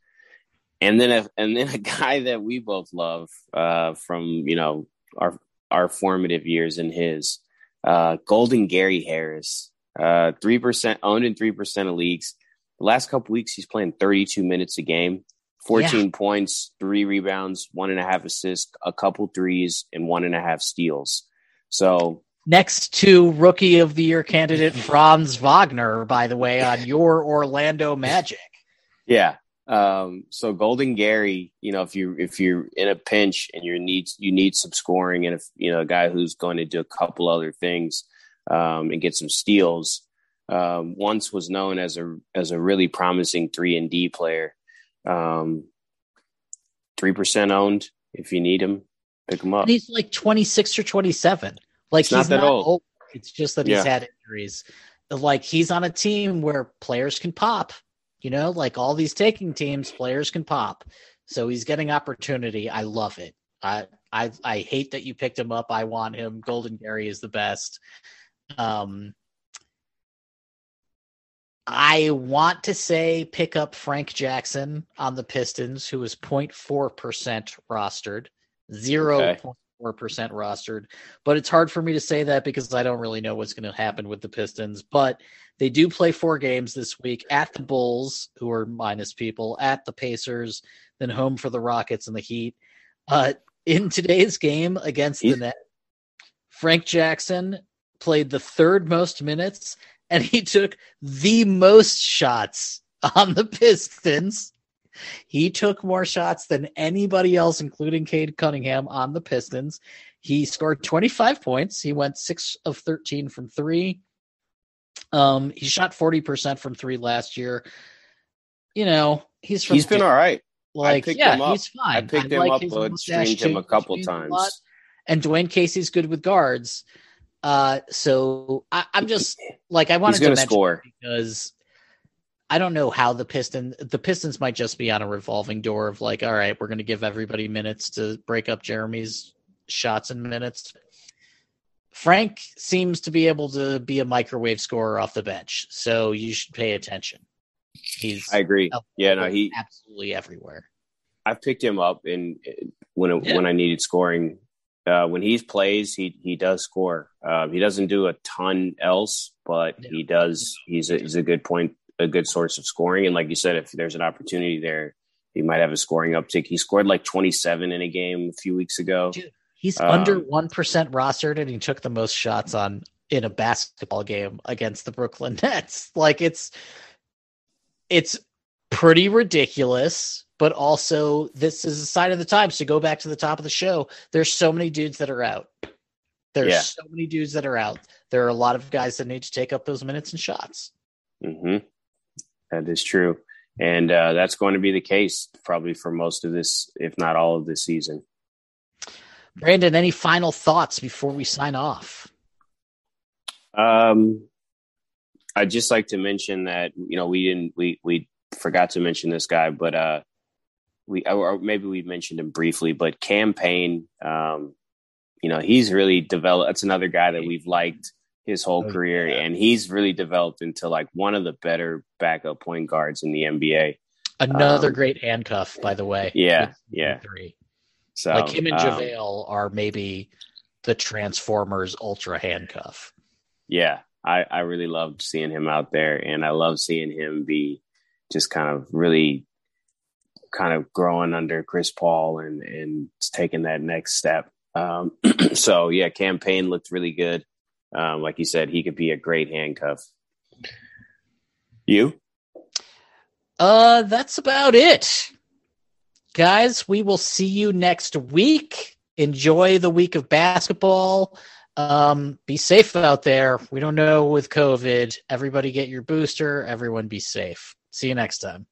B: And then a and then a [LAUGHS] guy that we both love uh, from you know our our formative years in his. Uh, Golden Gary Harris, uh, three percent owned in three percent of leagues. The last couple weeks, he's playing 32 minutes a game, 14 yeah. points, three rebounds, one and a half assists, a couple threes, and one and a half steals. So
A: next to rookie of the year candidate [LAUGHS] Franz Wagner, by the way, on your Orlando Magic.
B: Yeah, um, so Golden Gary, you know, if you if you're in a pinch and you need you need some scoring, and if you know a guy who's going to do a couple other things um, and get some steals, um, once was known as a as a really promising three and D player. Um, three percent owned. If you need him, pick him up.
A: And he's like 26 or 27. Like
B: It's not
A: he's
B: that
A: not
B: old.
A: old. It's just that he's had injuries. Like he's on a team where players can pop. You know, like all these taking teams, players can pop. So he's getting opportunity. I love it. I I I hate that you picked him up. I want him. Golden Gary is the best. Um I want to say pick up Frank Jackson on the Pistons, who is 0.4% rostered, 0.4% rostered. But it's hard for me to say that because I don't really know what's going to happen with the Pistons. But they do play four games this week at the Bulls, who are minus people, at the Pacers, then home for the Rockets and the Heat. Uh, in today's game against the
B: He's-
A: Net, Frank Jackson played the third most minutes and he took the most shots on the Pistons. He took more shots than anybody else, including Cade Cunningham, on the Pistons. He scored 25 points. He went six of 13 from three. Um, he shot 40% from three last year. You know, he's from
B: He's been all right.
A: like
B: picked
A: yeah,
B: him up.
A: he's fine.
B: I picked
A: I
B: him
A: like
B: up, but streamed him a couple
A: a
B: times.
A: And Dwane Casey's good with guards. Uh, so I, I'm just like I wanted to mention
B: score.
A: because I don't know how the Pistons the Pistons might just be on a revolving door of like, all right, we're going to give everybody minutes to break up Jerami's shots and minutes. Frank seems to be able to be a microwave scorer off the bench, so you should pay attention. He's
B: I agree. Yeah, no, he.
A: absolutely everywhere.
B: I've picked him up in when it,
A: Yeah.
B: when I needed scoring. Uh, when he plays, he he does score. Uh, he doesn't do a ton else, but he does. He's a, he's a good point, a good source of scoring. And like you said, if there's an opportunity there, he might have a scoring uptick. He scored like 27 in a game a few weeks ago.
A: Dude, He's
B: Um,
A: under one percent rostered, and he took the most shots on in a basketball game against the Brooklyn [LAUGHS] Nets. Like it's it's pretty ridiculous, but also this is a sign of the times. To go back to the top of the show, there's so many dudes that are out. There's
B: Yeah.
A: so many dudes that are out. There are a lot of guys that need to take up those minutes and shots.
B: hmm That is true, and uh, that's going to be the case probably for most of this, if not all of this season.
A: Brandon, any final thoughts before we sign off?
B: Um, I'd just like to mention that you know we didn't we we forgot to mention this guy, but uh, we or maybe we mentioned him briefly, but Cam Payne. Um, you know he's really developed. That's another guy that we've liked his whole
A: Oh,
B: career, and he's really developed into like one of the better backup point guards in the NBA.
A: Another
B: Um,
A: great handcuff, by the way.
B: Yeah, yeah.
A: Three.
B: So
A: like him and
B: um,
A: JaVale are maybe the Transformers Ultra handcuff.
B: yeah, I, I really loved seeing him out there, and I love seeing him be just kind of really kind of growing under Chris Paul and and taking that next step. Um, [CLEARS THROAT] so yeah, Cam Payne looked really good. Um, like you said, he could be a great handcuff. You?
A: Uh, that's about it. Guys, we will see you next week. Enjoy the week of basketball. Um, be safe out there. We don't know with COVID. Everybody get your booster. Everyone be safe. See you next time.